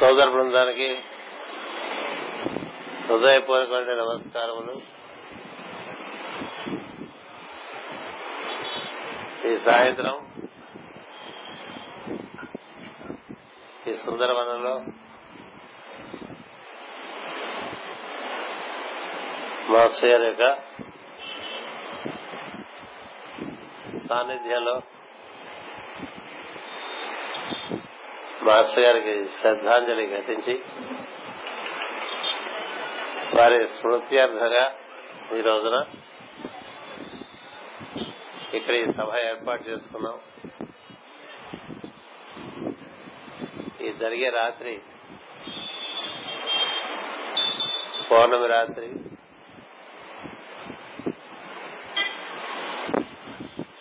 సోదర బృందానికి హృదయపూర్వక నమస్కారములు. ఈ సాయంత్రం ఈ సుందరవనంలో మాస్టర్ గారి యొక్క సాన్నిధ్యంలో మాస్టర్ గారికి శ్రద్ధాంజలి ఘటించి వారి స్మృత్యర్థంగా ఈ రోజున ఇక్కడ ఈ సభ ఏర్పాటు చేసుకున్నాం. ఈ జరిగే రాత్రి పౌర్ణమి రాత్రి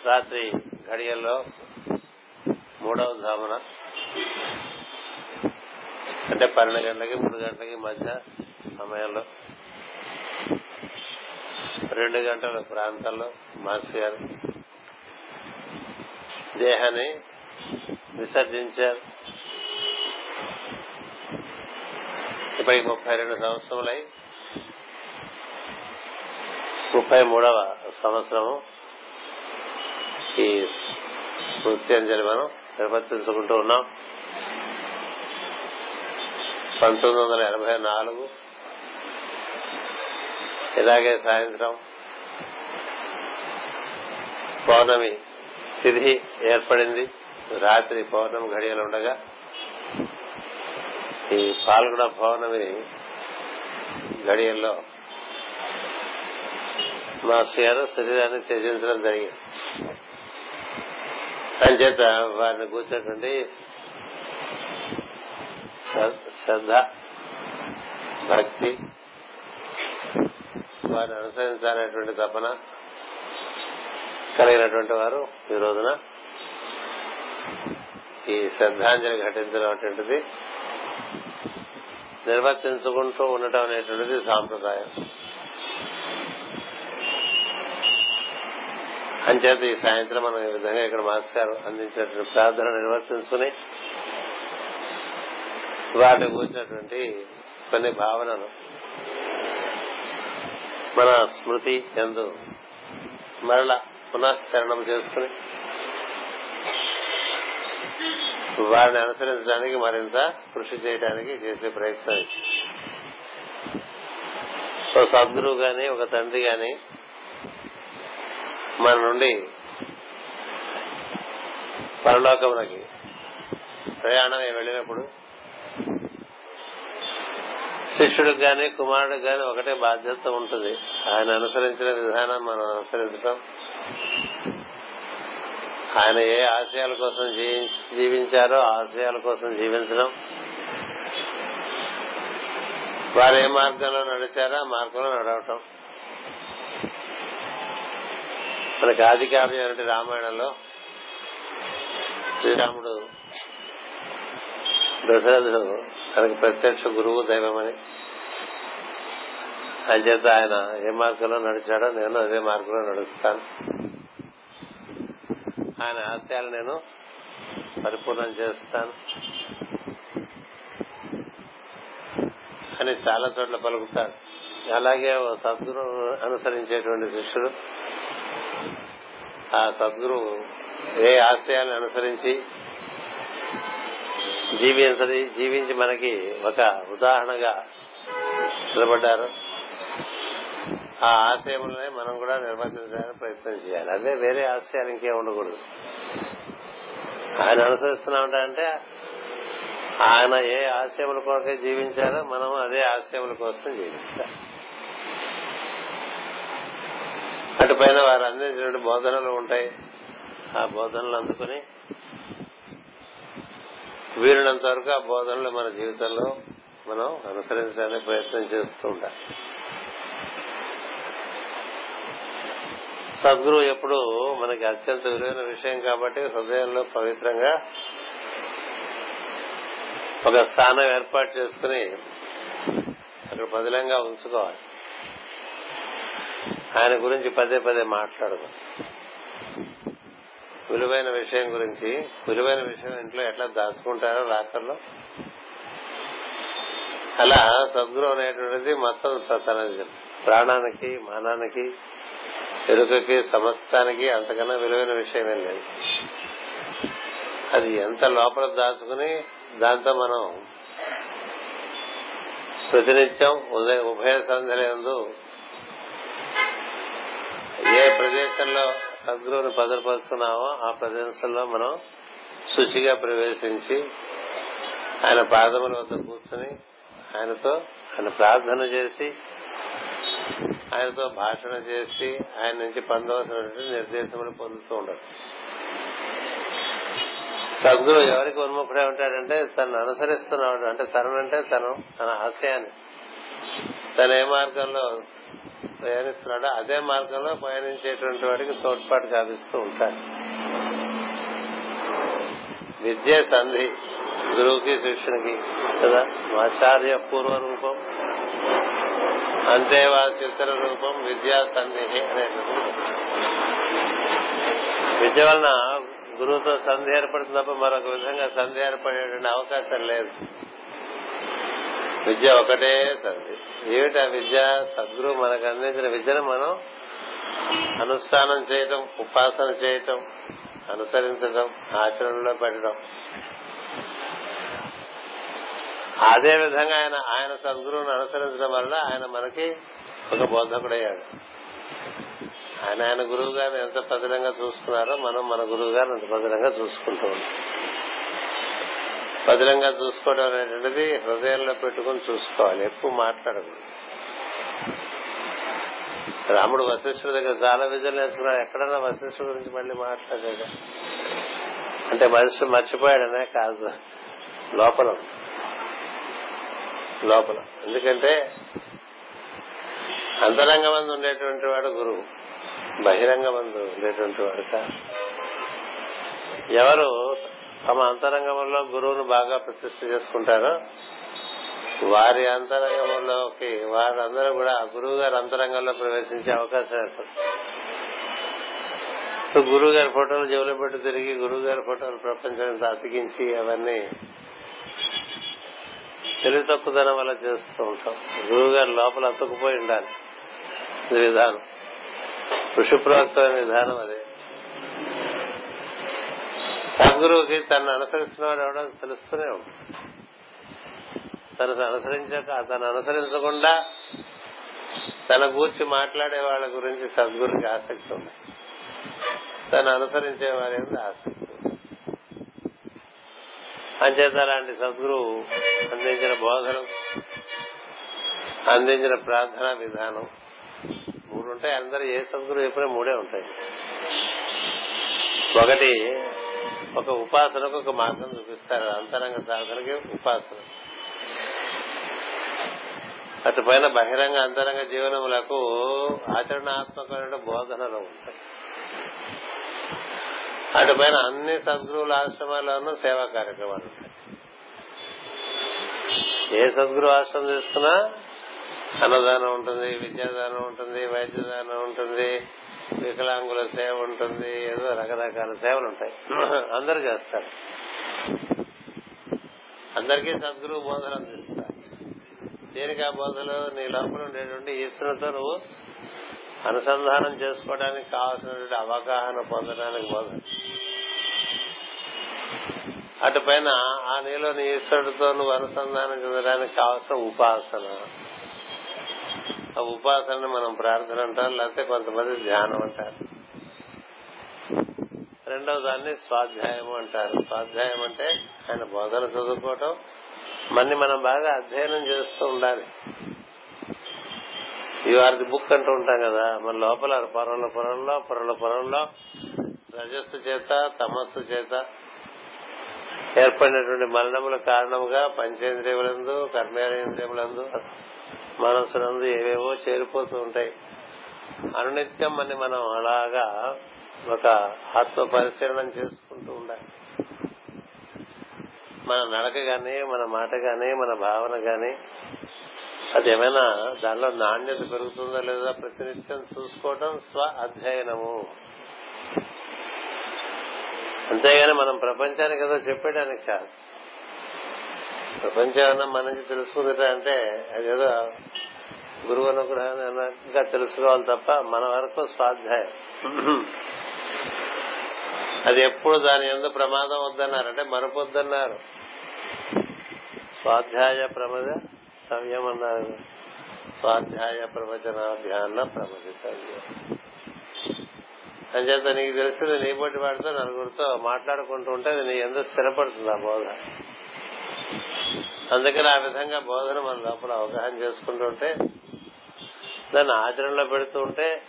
రాత్రి ఘడియల్లో మూడవ ధామన అంటే పన్నెండు గంటలకి మూడు గంటలకి మధ్య సమయంలో రెండు గంటల ప్రాంతంలో మాస్టర్ గారు దేహాన్ని విసర్జించారు. ఇప్పటికి ముప్పై రెండు సంవత్సరములై ముప్పై మూడవ సంవత్సరము ఈ నృత్యాంజలి మనం నిర్వర్తించుకుంటూ ఉన్నాం. పంతొమ్మిది వందల ఎనభై నాలుగు ఇలాగే సాయంత్రం పౌర్ణమి తిథి ఏర్పడింది. రాత్రి పౌర్ణమి ఘడియలు ఉండగా ఈ పాల్గొన పౌర్ణమి ఘడియల్లో మాస్టర్ గారు శరీరాన్ని త్యజించడం జరిగింది. అని చేత వారిని కూర్చున్నటువంటి శ్రద్ధ భక్తి. వారిని అనుసరించాలనేటువంటి తపన కలిగినటువంటి వారు ఈ రోజున ఈ శ్రద్ధాంజలి ఘటించడం అటువంటిది నిర్వర్తించుకుంటూ ఉండటం అనేటువంటిది సాంప్రదాయం. అంచేత ఈ సాయంత్రం మనం ఈ విధంగా ఇక్కడ మాస్టర్ గారు అందించినటువంటి ప్రార్థన నిర్వర్తించుకుని వాటిని కూర్చున్నటువంటి కొన్ని భావనలు. మన స్మృతి ఎందు మరల పునశ్చరణం చేసుకుని వారిని అనుసరించడానికి మరింత కృషి చేయడానికి చేసే ప్రయత్నం. ఒక సద్గురువు గాని ఒక తండ్రి గాని మన నుండి పరలోకమునకి ప్రయాణం వెళ్ళినప్పుడు శిష్యుడికి గాని కుమారుడికి గాని ఒకటే బాధ్యత ఉంటుంది. ఆయన అనుసరించిన విధానం మనం అనుసరించడం ఆయన ఏ ఆశయాల కోసం జీవించారో ఆశయాల కోసం జీవించడం వారు ఏ మార్గంలో నడిచారో ఆ మార్గంలో నడవటం. మనకి ఆది కావ్యం రామాయణంలో? శ్రీరాముడు దశరథుడు తనకి ప్రత్యక్ష గురువు దైవమని. అంచేత ఆయన ఏ మార్గంలో నడిచాడో నేను అదే మార్గంలో నడుస్తాను. ఆయన ఆశయాలు నేను పరిపూర్ణం చేస్తాను. అని చాలా చోట్ల పలుకుతాడు అలాగే ఓ సద్గురు అనుసరించేటువంటి శిష్యుడు ఆ సద్గురువు ఏ ఆశయాలను అనుసరించి జీవించది జీవించి మనకి ఒక ఉదాహరణగా నిలబడ్డారు. ఆ ఆశయములనే మనం కూడా నిర్వర్తించడానికి ప్రయత్నం చేయాలి. అదే వేరే ఆశయాలు ఇంకేం ఉండకూడదు. ఆయన అనుసరిస్తున్నామంటే ఆయన ఏ ఆశయముల కొరకే జీవించారో మనం అదే ఆశయముల కోసం జీవించాలి. అటుపైన వారు అందించిన బోధనలు ఉంటాయి. ఆ బోధనలు అందుకుని వీరినంత వరకు ఆ బోధనలు మన జీవితంలో మనం అనుసరించడానికి ప్రయత్నం చేస్తూ ఉంటాం సద్గురు ఎప్పుడు మనకి అత్యంత విలువైన విషయం కాబట్టి హృదయంలో పవిత్రంగా ఒక స్థానం ఏర్పాటు చేసుకుని అక్కడ పదిలంగా ఉంచుకోవాలి. ఆయన గురించి పదే పదే మాట్లాడదు. విలువైన విషయం గురించి విలువైన విషయం ఇంట్లో ఎట్లా దాచుకుంటారో లాకర్లో అలా సద్గురు అనేటువంటిది మొత్తం తన ప్రాణానికి మానానికి ఎరుకకి సమస్తానికి అంతకన్నా విలువైన విషయం ఏం లేదు. అది ఎంత లోపల దాచుకుని దాంతో మనం ప్రతినిత్యం ఉదయ ఉభయ సంధ్యలందు ఏ ప్రదేశంలో సద్గురువుని భద్రపరుస్తున్నామో ఆ ప్రదేశంలో మనం శుచిగా ప్రవేశించి ఆయన పాదముల వద్ద కూర్చుని ఆయనతో ఆయన ప్రార్థన చేసి ఆయనతో భాషణ చేసి ఆయన నుంచి పొందవలసినటువంటి నిర్దేశములు పొందుతూ ఉండదు సద్గురు ఎవరికి ఉన్ముఖుడే ఉంటాడంటే తను అనుసరిస్తున్నాడు. అంటే తనంటే తను తన ఆశయాన్ని. తన ఏ మార్గంలో ప్రయాణిస్తున్నాడో. అదే మార్గంలో పయనించేటువంటి వాడికి తోడ్పాటు కావిస్తూ ఉంటాడు. విద్య సంధి గురువుకి శిష్యునికి కదా? ఆచార్య పూర్వ రూపం అంతేవాసితర రూపం విద్యా సంధి అనే విద్య వలన గురువుతో సంధి ఏర్పడుతుంది తప్ప మరొక విధంగా సంధి ఏర్పడేటువంటి అవకాశం లేదు. విద్య ఒకటే సంధి ఏమిటి ఆ విద్య? సద్గురు మనకు అందించిన విద్యను మనం అనుష్ఠానం చేయటం ఉపాసన చేయటం అనుసరించడం ఆచరణలో పెట్టడం. అదే విధంగా ఆయన ఆయన సద్గురువును అనుసరించడం వల్ల ఆయన మనకి ఒక బోధకుడయ్యాడు. ఆయన ఆయన గురువు గారిని ఎంత పదిలంగా చూసుకున్నారో మనం మన గురువు గారిని ఎంత పదిలంగా చూసుకుంటూ ఉంటాం. పదిలంగా చూసుకోవడం అనేటువంటిది హృదయంలో పెట్టుకుని చూసుకోవాలి. ఎక్కువ మాట్లాడకూడదు రాముడు వశిష్ఠుడి దగ్గర చాలా విజయం నేర్చుకున్నాడు ఎక్కడన్నా వశిష్ఠుడి గురించి మళ్ళీ మాట్లాడాడు అంటే మనిషి మర్చిపోయాడనే కాదు. లోపల లోపల. ఎందుకంటే అంతరంగ మందు ఉండేటువంటి వాడు గురువు. బహిరంగ మందు ఉండేటువంటి వాడు కాదు. ఎవరు తమ అంతరంగంలో గురువును బాగా ప్రతిష్ఠ చేసుకుంటారో. వారి అంతరంగంలోకి వారందరూ కూడా గురువు గారి అంతరంగంలో ప్రవేశించే అవకాశం ఏర్పడుతుంది. గురువు గారి ఫోటోలు జేబులో పెట్టి తిరిగి గురువు గారి ఫోటోలు ప్రపంచానికి అతికించి అవన్నీ తెలివి తక్కువదనం వల్ల చేస్తూ ఉంటాం. గురువు గారి లోపల అతుక్కుపోయి ఉండాలి. ఇది విధానం. ఋషిప్రోక్తమైన విధానం అది. సద్గురువుకి తను అనుసరిస్తున్నాడు ఎవడో తెలుస్తూనే ఉంటుంది తను అనుసరించక తను అనుసరించకుండా తన గూర్చి మాట్లాడే వాళ్ళ గురించి సద్గురుకి ఆసక్తి ఉంది. తను అనుసరించే వారి ఆసక్తి అంచేత అలాంటి సద్గురువు అందించిన బోధన అందించిన ప్రార్థనా విధానం మూడు ఉంటాయి. అందరూ ఏ సద్గురు చెప్పినా మూడే ఉంటాయి. ఒకటి ఒక ఉపాసనకు ఒక మార్గం చూపిస్తారు. అంతరంగ సాధనకి ఉపాసన. అటుపైన బహిరంగ అంతరంగ జీవనములకు ఆచరణాత్మకమైన బోధనలు ఉంటాయి. అటు పైన అన్ని సద్గురువుల ఆశ్రమాల్లోనూ సేవా కార్యక్రమాలు ఉంటాయి. ఏ సద్గురు ఆశ్రమం తీసుకున్నా అన్నదానం ఉంటుంది విద్యాదానం ఉంటుంది వైద్యదానం ఉంటుంది వికలాంగుల సేవ ఉంటుంది ఏదో రకరకాల సేవలు ఉంటాయి. అందరు చేస్తారు. అందరికీ సద్గురువు బోధన అందిస్తారు. దేనికి ఆ బోధలు? నీ లోపల ఉండేటువంటి ఈశ్వరుతో నువ్వు అనుసంధానం చేసుకోవడానికి కావాల్సినటువంటి అవగాహన పొందడానికి బోధన అటుపైన ఆ నీలోని ఈశ్వరుడితో నువ్వు అనుసంధానం చెందడానికి కావాల్సిన ఉపాసన ఆ ఉపాసనని మనం ప్రార్థన అంటాం లేకపోతే కొంతమంది ధ్యానం అంటారు. రెండవ దాన్ని స్వాధ్యాయం అంటారు. స్వాధ్యాయం అంటే ఆయన బోధన చదువుకోవటం. మన్ని మనం బాగా అధ్యయనం చేస్తూ ఉండాలి. యు ఆర్ ది బుక్ అంటూ ఉంటాం కదా మన లోపల పొరల పొరల్లో పొరల పొరల్లో రజస్సు చేత తమస్సు చేత ఏర్పడినటువంటి మరణముల కారణముగా పంచేంద్రియములందు కర్మేంద్రియములందు మనస్సునందు ఏవేవో చేరిపోతూ ఉంటాయి. అనునిత్యం అని మనం అలాగా ఒక ఆత్మ పరిశీలన చేసుకుంటూ ఉండాలి. మన నడక గాని మన మాట గాని మన భావన గాని అది ఏమైనా దానిలో నాణ్యత పెరుగుతుందో లేదా ప్రతినిత్యం చూసుకోవటం స్వ అధ్యయనము. అంతేగాని మనం ప్రపంచానికి ఏదో చెప్పేయడానికి కాదు. ప్రపంచం అన్న మన తెలుసుకుందట అంటే అదేదో గురువు అనుగ్రహాన్ని ఇంకా తెలుసుకోవాలి తప్ప మన వరకు స్వాధ్యాయం. అది ఎప్పుడు దాని ఎందు ప్రమాదం వద్దన్నారు. అంటే మరపొద్దన్నారు. స్వాధ్యాయ ప్రమద సవ్యం అన్నారు స్వాధ్యాయ ప్రవచనాభ్యాన్న ప్రమదితవ్యం అంచేత నీకు తెలిసింది నీ బట్టి వాడితో నలుగురితో మాట్లాడుకుంటూ ఉంటే అది నీ ఎందుకు స్థిరపడుతుంది ఆ బోధ. అందుకని ఆ విధంగా బోధన మన లోపల అవగాహన చేసుకుంటూ ఉంటే దాన్ని ఆచరణలో పెడుతూ ఉంటే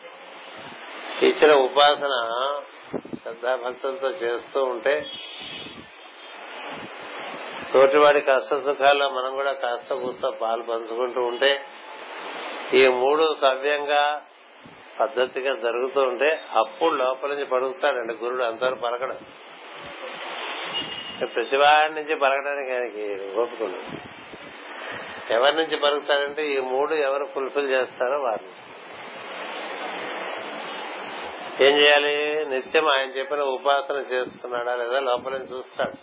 ఇచ్చిన ఉపాసన శ్రద్ధాభక్తులతో చేస్తూ ఉంటే తోటివాడి కష్ట సుఖాల్లో మనం కూడా కాస్త కూస్త పాలు పంచుకుంటూ ఉంటే ఈ మూడు సవ్యంగా పద్ధతిగా జరుగుతూ ఉంటే అప్పుడు లోపల నుంచి పడుకుతాడండి గురుడు. అంతవరకు పలకడం. ప్రతివాడి నుంచి పలకడానికి ఆయనకి ఓపికలు ఎవరి నుంచి పలుకుతాడంటే ఈ మూడు ఎవరు ఫుల్ఫిల్ చేస్తారో వారిని. ఏం చేయాలి? నిత్యం ఆయన చెప్పిన ఉపాసన చేస్తున్నాడా లేదా లోపల చూస్తాడు.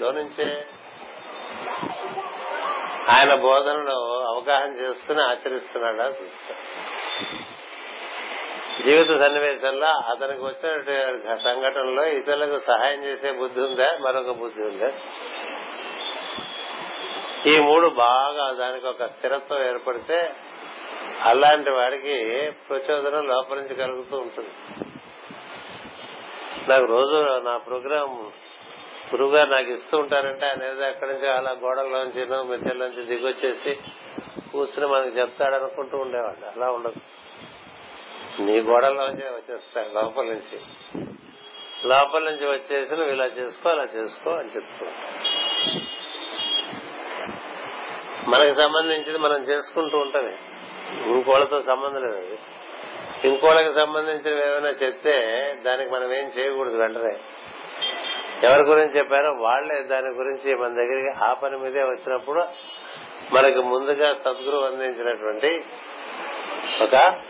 లోనుంచే ఆయన బోధనలో అవగాహన చేసుకుని ఆచరిస్తున్నాడా చూస్తాడు. జీవిత సన్నివేశంలో అతనికి వచ్చిన సంఘటనలో ఇతరులకు సహాయం చేసే బుద్ధి ఉందా? మరొక బుద్ధి ఉందా? ఈ మూడు బాగా దానికి ఒక స్థిరత్వం ఏర్పడితే అలాంటి వాడికి ప్రచోదనం లోపల నుంచి కలుగుతూ ఉంటుంది. నాకు రోజు నా ప్రోగ్రాం గురువు గారు నాకు ఇస్తూ ఉంటారంటే ఆయన ఏదో అక్కడి నుంచి అలా గోడల్లోంచి మెత్తల్లోంచి దిగొచ్చేసి కూర్చుని మనకి చెప్తాడనుకుంటూ ఉండేవాడు అలా ఉండదు. నీ గోడల్లోంచి వచ్చేస్తాయి లోపల నుంచి. లోపల నుంచి వచ్చేసి నువ్వు ఇలా చేసుకో అలా చేసుకో అని చెప్తూ మనకి సంబంధించింది మనం చేసుకుంటూ ఉంటది ఇంకోళ్ళతో సంబంధం లేదు అది. ఇంకోళ్ళకి సంబంధించినవి ఏమైనా చెప్తే దానికి మనం ఏం చేయకూడదు వెంటనే. ఎవరి గురించి చెప్పారో వాళ్ళే దాని గురించి మన దగ్గరికి ఆ పని మీదే వచ్చినప్పుడు మనకి ముందుగా సద్గురు అందించినటువంటి ఒక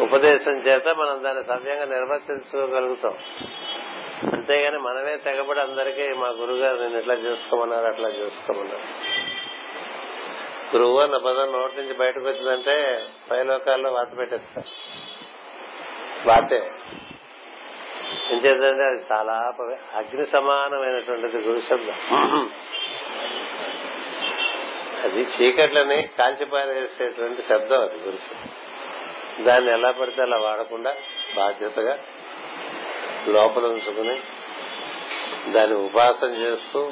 ఉపదేశం చేత మనం దాన్ని సవ్యంగా నిర్వర్తించుకోగలుగుతాం అంతేగాని మనమే తెగబడి అందరికీ మా గురుగారు నేను ఇట్లా చేసుకోమన్నారు అట్లా చేసుకోమన్నారు. గురువు అన్న పదం నోటి నుంచి బయటకు వచ్చిందంటే పైలోకాల్లో వాత పెట్టేస్తారు. వాతే ఏం అది చాలా అగ్ని సమానమైనటువంటిది గురు శబ్దం అది చీకట్లని కాల్చిపారేసేటువంటి శబ్దం అది గురు శబ్దం దాన్ని ఎలా పడితే అలా వాడకుండా బాధ్యతగా లోపల ఉంచుకుని దాన్ని ఉపాసన చేస్తూ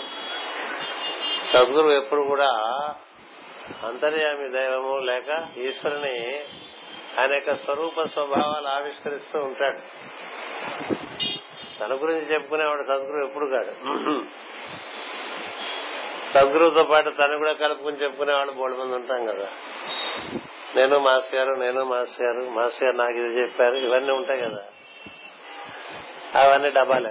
సద్గురు ఎప్పుడు కూడా అంతర్యామి దైవము లేక ఈశ్వరుని ఆయన యొక్క స్వరూప స్వభావాలు ఆవిష్కరిస్తూ ఉంటాడు. తన గురించి చెప్పుకునేవాడు సద్గురు ఎప్పుడు కాడు. సద్గురువుతో పాటు తను కూడా కలుపుకుని చెప్పుకునేవాడు బోడు మంది ఉంటాం కదా. నేను మాస్ గారు నేను మాస్ గారు మాస్ గారు నాకు ఇది చెప్పారు ఇవన్నీ ఉంటాయి కదా. అవన్నీ డబ్బాలే.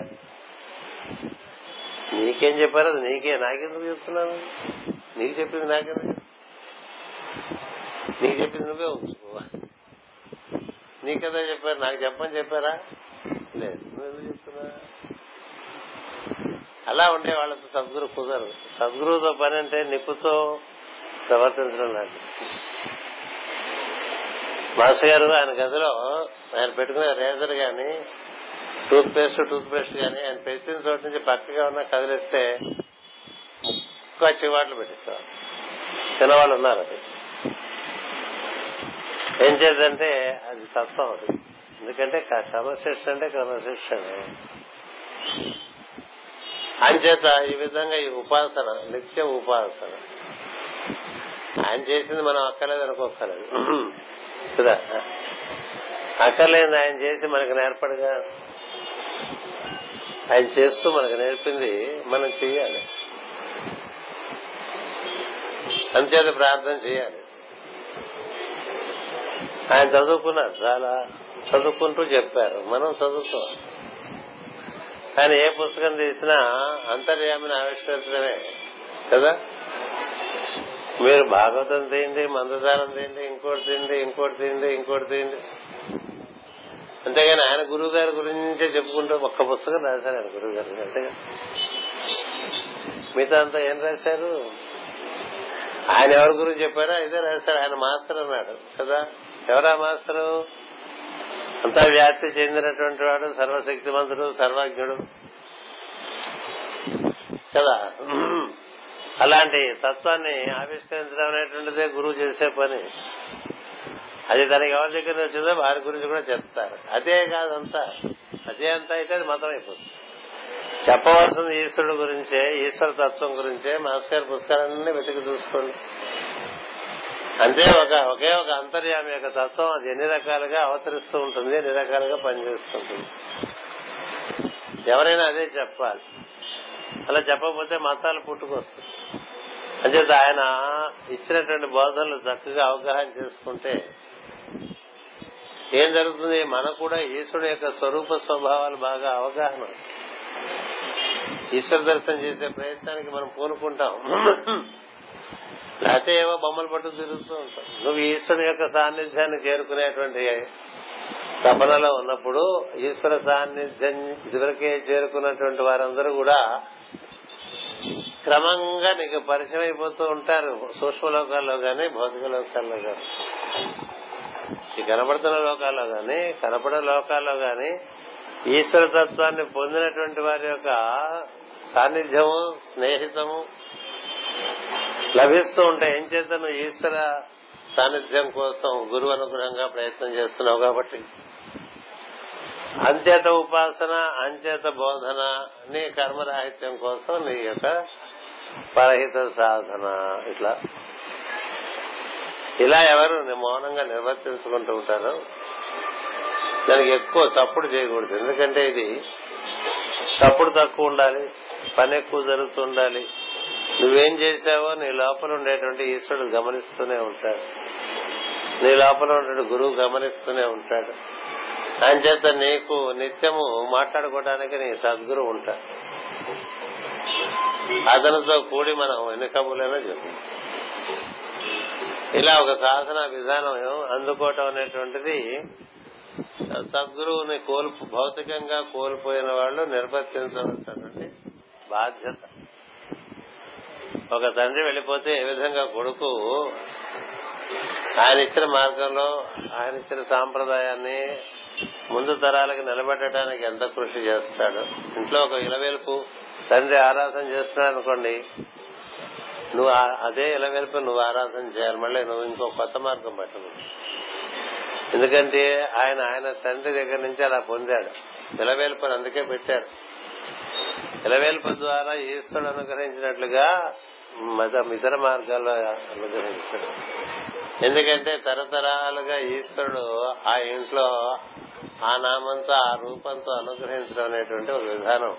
నీకేం చెప్పారు? అది నీకే. నాకెందుకు చెప్తున్నాను నీకు చెప్పింది నాకెందుకు? నీకు చెప్పింది నువ్వే ఉంచుకో నీకదా చెప్పారు? నాకు చెప్పని చెప్పారా? లేదు. నువ్వెందుకు చెప్తున్నా అలా ఉండే వాళ్ళతో సద్గురు కుదరదు. సద్గురువుతో పని అంటే నిప్పుతో ప్రవర్తించడం లాంటి మాస్టర్ గారు ఆయన గదిలో ఆయన పెట్టుకునే రేజర్ గాని టూత్ పేస్ట్ టూత్ పేస్ట్ గాని ఆయన పెట్టిన చోటు నుంచి పక్కగా ఉన్న కదిలిస్తే ముక్క చివాట్లు పెట్టిస్తారు. తినవాళ్ళు ఉన్నారు అది. ఏం చేద్దంటే అది తత్వం అది. ఎందుకంటే క్రమశిక్ష అంటే క్రమశిక్షణ అంచేత ఈ విధంగా ఈ ఉపాసన నిత్య ఉపాసన. ఆయన చేసింది మనం అక్కర్లేదు అనుకోక్కర్లేదు. కదా? అక్కర్లేదు ఆయన చేసి మనకు నేర్పడగా. ఆయన చేస్తూ మనకు నేర్పింది మనం చెయ్యాలి. అంతేత ప్రార్థన చేయాలి ఆయన చదువుకున్నారు చాలా చదువుకుంటూ చెప్పారు. మనం చదువుకోవాలి ఆయన ఏ పుస్తకం తీసినా అంతర్యామిని ఆవిష్కరించడమే కదా? మీరు భాగవతం తీయండి మందదారం తీయండి ఇంకోటి తీయండి ఇంకోటి తీయండి ఇంకోటి తీయండి అంతేగాని ఆయన గురువు గారి గురించే చెప్పుకుంటూ ఒక్క పుస్తకం రాశారు ఆయన గురువు గారు అంతేగా. మిగతా అంతా ఏం రాశారు? ఆయన ఎవరి గురించి చెప్పారో ఇదే రాశారు. ఆయన మాస్టర్ అన్నాడు. కదా? ఎవరా మాస్టరు? అంతా వ్యాప్తి చెందినటువంటి వాడు సర్వశక్తిమంతుడు సర్వజ్ఞుడు. కదా? అలాంటి తత్వాన్ని ఆవిష్కరించడం అనేటువంటిదే గురువు చేసే పని. అది తనకి ఎవరి దగ్గర వచ్చిందో వారి గురించి కూడా చెప్తారు. అదే కాదంతా అదే అంతా అయితే అది మతం అయిపోతుంది చెప్పవలసింది ఈశ్వరుడు గురించే ఈశ్వర తత్వం గురించే మాస్టర్ గారి పుస్తకాలన్నీ వెతికి చూసుకోండి. అంతే ఒక ఒకే ఒక అంతర్యామి యొక్క తత్వం అది ఎన్ని రకాలుగా అవతరిస్తూ ఉంటుంది ఎన్ని రకాలుగా పనిచేస్తుంటుంది ఎవరైనా అదే చెప్పాలి. అలా చెప్పకపోతే మతాలు పుట్టుకొస్తుంది అంచేత ఆయన ఇచ్చినటువంటి బోధనలు చక్కగా అవగాహన చేసుకుంటే ఏం జరుగుతుంది? మనకు కూడా ఈశ్వరుడు యొక్క స్వరూప స్వభావాలు బాగా అవగాహన. ఈశ్వర దర్శనం చేసే ప్రయత్నానికి మనం పూనుకుంటాం. లేకపోతే ఏవో బొమ్మలు పట్టు తిరుగుతూ ఉంటాం. నువ్వు ఈశ్వరుని యొక్క సాన్నిధ్యాన్ని చేరుకునేటువంటి తపనలో ఉన్నప్పుడు ఈశ్వర సాన్నిధ్యం ఇదివరకే చేరుకున్నటువంటి వారందరూ కూడా క్రమంగా నీకు పరిచయం అయిపోతూ ఉంటారు. సూక్ష్మ లోకాల్లో గాని భౌతిక లోకాల్లో గాని. ఈ కనపడుతున్న లోకాల్లో గాని కనపడే లోకాల్లో గాని ఈశ్వర తత్వాన్ని పొందినటువంటి వారి యొక్క సాన్నిధ్యము స్నేహితము లభిస్తూ ఉంటాయి ఏం చేత నువ్వు ఈశ్వర సాన్నిధ్యం కోసం గురువు అనుగ్రహంగా ప్రయత్నం చేస్తున్నావు కాబట్టి అంచేత ఉపాసన అంచేత బోధన నీ కర్మరాహిత్యం కోసం నీ యొక్క పరహిత సాధన. ఇట్లా. ఇలా ఎవరు మౌనంగా నిర్వర్తించుకుంటూ ఉంటారో. దానికి ఎక్కువ తప్పుడు చేయకూడదు. ఎందుకంటే ఇది చప్పుడు తక్కువ ఉండాలి పని ఎక్కువ జరుగుతూ ఉండాలి. నువ్వేం చేశావో నీ లోపల ఉండేటువంటి ఈశ్వరుడు గమనిస్తూనే ఉంటాడు. నీ లోపల ఉండే గురువు గమనిస్తూనే ఉంటాడు. ఆయన చేత నీకు నిత్యము మాట్లాడుకోవడానికి నీ సద్గురు ఉంటాడు. అతనితో కూడి మనం ఎన్ని కబుర్లైనా చెప్పు. ఇలా ఒక సాధన విధానం అందుకోవటం అనేటువంటిది సద్గురువుని కోల్పు భౌతికంగా కోల్పోయిన వాళ్ళు నిర్వర్తించవలసినటువంటి బాధ్యత. ఒక తండ్రి వెళ్ళిపోతే ఏ విధంగా కొడుకు ఆయన ఇచ్చిన మార్గంలో ఆయన ఇచ్చిన సాంప్రదాయాన్ని ముందు తరాలకి నిలబెట్టడానికి ఎంత కృషి చేస్తాడు? ఇంట్లో ఒక ఇలవేల్పు తండ్రి ఆరాధన చేస్తున్నాడు అనుకోండి నువ్వు అదే ఇలవేల్పు నువ్వు ఆరాధన చేయాలి మళ్ళీ నువ్వు ఇంకో కొత్త మార్గం పట్టదు ఎందుకంటే ఆయన ఆయన తండ్రి దగ్గర నుంచి అలా పొందాడు. ఇలవేల్పని అందుకే పెట్టాడు ఇలవేల్పు ద్వారా ఈశ్వరుడు అనుగ్రహించినట్లుగా ఇతర మార్గాల్లో అనుగ్రహించాడు ఎందుకంటే తరతరాలుగా ఈశ్వరుడు ఆ ఇంట్లో ఆ నామంతో ఆ రూపంతో అనుగ్రహించడం అనేటువంటి ఒక విధానం.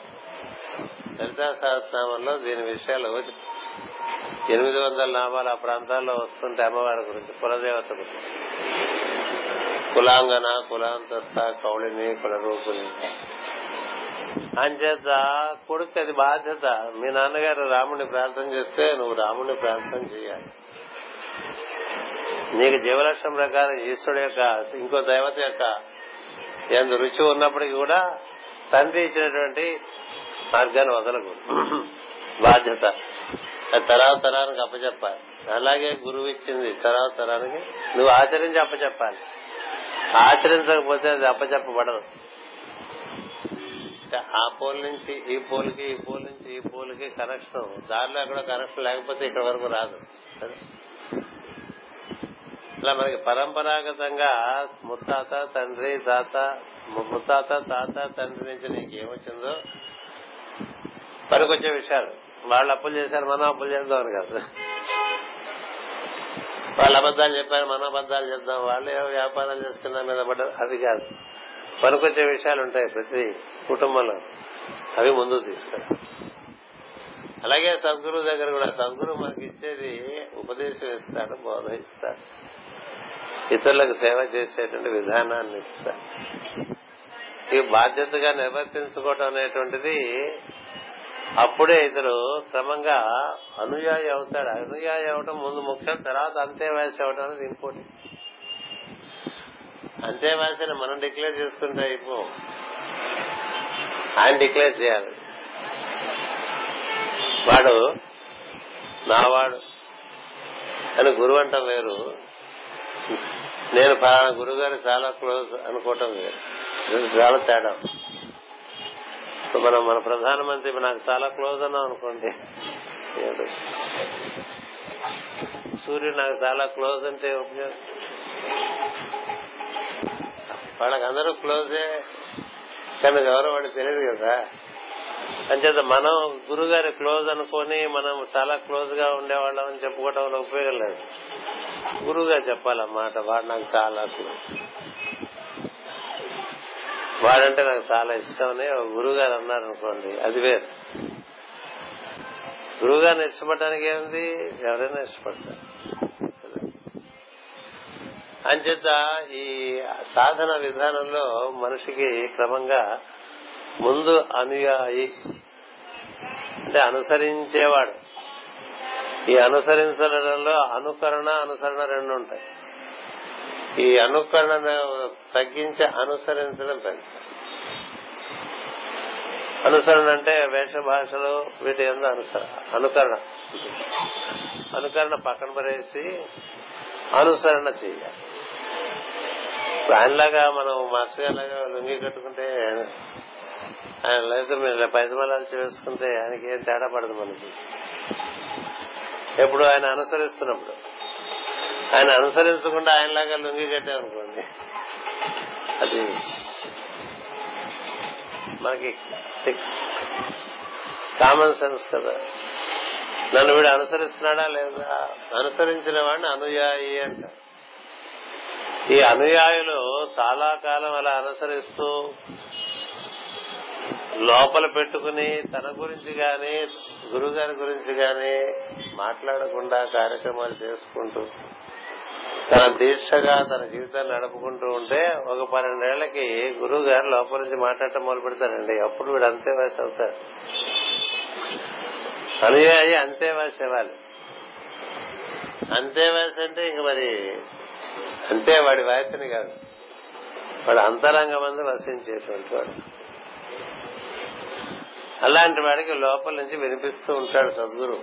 లలితా సహస్రనామంలో దీని విషయాలు ఎనిమిది వందల నామాలు ఆ ప్రాంతాల్లో వస్తుంటే అమ్మవారి గురించి కులదేవత గురించి. కులాంగన కులాంతస్థ కౌళిని కులరూపుని. అంచేత కొడుకు అది బాధ్యత. మీ నాన్నగారు రాముడిని ప్రార్థన చేస్తే నువ్వు రాముడిని ప్రార్థన చేయాలి. నీకు జీవలక్ష్యం ప్రకారం ఈశ్వరుడు యొక్క ఇంకో దేవత యొక్క ఎందు రుచి ఉన్నప్పటికీ కూడా తండ్రి ఇచ్చినటువంటి మార్గాన్ని వదలకు బాధ్యత. తరావ తరానికి అప్పచెప్పాలి. అలాగే గురువు ఇచ్చింది తరావ తరానికి. నువ్వు ఆచరించి అప్పచెప్పాలి. ఆచరించకపోతే అది అప్పచెప్పబడదు. ఆ పోల్ నుంచి ఈ పోల్కి ఈ పోల్ నుంచి ఈ పోల్కి కనెక్షన్ దారిలో ఎక్కడో కనెక్షన్ లేకపోతే ఇక్కడ వరకు రాదు. ఇలా మనకి పరంపరాగతంగా ముత్తాత తండ్రి తాత ముత్తాత తాత తండ్రి నుంచి నీకు ఏమొచ్చిందో పనికొచ్చే విషయాలు. వాళ్ళు అప్పులు చేశారు మనం అప్పులు చేద్దాం అని కాదు. వాళ్ళు అబద్దాలు చెప్పారు మన అబద్దాలు చేద్దాం వాళ్ళు వ్యాపారాలు చేసుకున్నా మీద పడ్డారు అది కాదు. పనికొచ్చే విషయాలు ఉంటాయి ప్రతి కుటుంబంలో. అవి ముందు తీసుకురా. అలాగే సద్గురువు దగ్గర కూడా సద్గురువు మనకి ఇచ్చేది ఉపదేశం ఇస్తాడు బోధ ఇస్తాడు. ఇతరులకు సేవ చేసేటువంటి విధానాన్ని ఇస్తాడు. ఈ బాధ్యతగా నిర్వర్తించుకోవటం అనేటువంటిది అప్పుడే ఇతరు క్రమంగా అనుయాయి అవుతాడు. అనుయాయి అవటం ముందు ముఖ్యం తర్వాత అంతేవాసి అవటం అనేది ఇంకోటి అంతేవాసిని మనం డిక్లేర్ చేసుకుంటే అయిపో. ఆయన డిక్లేర్ చేయాలి. వాడు నావాడు. అని గురువు అంటాం వేరు. నేను ఫలానా గురువు గారు చాలా క్లోజ్ అనుకోవటం వేరు. చాలా తేడా. మనం మన ప్రధానమంత్రి నాకు చాలా క్లోజ్ అన్నాం అనుకోండి. సూర్యుడు నాకు చాలా క్లోజ్ అంటే ఉపయోగం? వాళ్ళకి అందరూ క్లోజే కానీ ఎవరో వాడికి తెలియదు కదా. అంచేత మనం గురుగారి క్లోజ్ అనుకొని మనం చాలా క్లోజ్గా ఉండేవాళ్ళం అని చెప్పుకోవడం వల్ల ఉపయోగం లేదు. గురువుగా చెప్పాలన్నమాట వాడు నాకు చాలా క్లోజ్. వాడంటే నాకు చాలా ఇష్టం అని ఒక గురువు గారు అన్నారు అనుకోండి అది వేరు. గురువు గారిని ఇష్టపడటానికి ఏముంది? ఎవరైనా ఇష్టపడతారు. అంచేత ఈ సాధన విధానంలో మనిషికి క్రమంగా ముందు అనుయాయి అంటే అనుసరించేవాడు. ఈ అనుసరించడంలో అనుకరణ అనుసరణ రెండు ఉంటాయి. ఈ అనుకరణ తగ్గించి అనుసరించడం పెద్ద. అనుసరణ అంటే వేష భాషలు వీటి ఎందు అనుసరణ అనుకరణ. అనుకరణ పక్కన పడేసి అనుసరణ చేయాలి. ఇప్పుడు ఆయనలాగా మనం మాస్టర్ గారిలాగా లుంగి కట్టుకుంటే ఆయన లేదా మీరు పైసమలాలు చేసుకుంటే ఆయనకి ఏం తేడా పడదు మనకి. ఎప్పుడు ఆయన అనుసరిస్తున్నప్పుడు. ఆయన అనుసరించకుండా ఆయనలాగా లుంగి కట్టామనుకోండి. అది మనకి కామన్ సెన్స్ కదా. నన్ను వీడు అనుసరిస్తున్నాడా లేదా? అనుసరించిన వాడిని అనుయాయి అంటారు. ఈ అనుయాయులు చాలా కాలం అలా అనుసరిస్తూ లోపల పెట్టుకుని తన గురించి గాని గురుగారి గురించి గాని మాట్లాడకుండా కార్యక్రమాలు చేసుకుంటూ తన దీక్షగా తన జీవితాన్ని నడుపుకుంటూ ఉంటే ఒక పన్నెండేళ్ళకి గురువు గారు లోపల నుంచి మాట్లాడటం మొదలు పెడతారండి. అప్పుడు వీడు అంతే వయసు అవుతారు. అనుయాయి అంతే వయసు ఇవ్వాలి అంతే వయసు అంటే ఇంక మరి అంతే వాడి వయసుని కాదు. వాడు అంతరంగం మంది వసించేటువంటి వాడు. అలాంటి వాడికి లోపల నుంచి వినిపిస్తూ ఉంటాడు సద్గురు.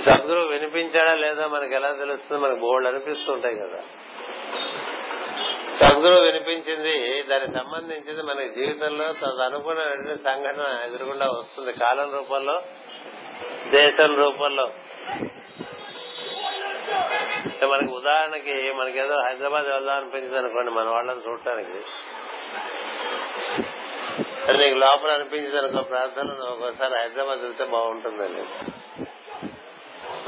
సద్గురు వినిపించాడా లేదా మనకి ఎలా తెలుస్తుంది? మనకు బోల్డ్ అనిపిస్తూ ఉంటాయి కదా. సద్గురు వినిపించింది దానికి సంబంధించింది మన జీవితంలో తదనుకున్న సంఘటన ఎదురుకుండా వస్తుంది. కాలం రూపంలో దేశం రూపంలో. మనకి ఉదాహరణకి మనకేదో హైదరాబాద్ వెళ్దాం అనిపించింది అనుకోండి మన వాళ్ళని చూడటానికి. నీకు లోపల అనిపించింది అనుకో ప్రార్థన ఒకసారి హైదరాబాద్ వెళ్తే బాగుంటుందండి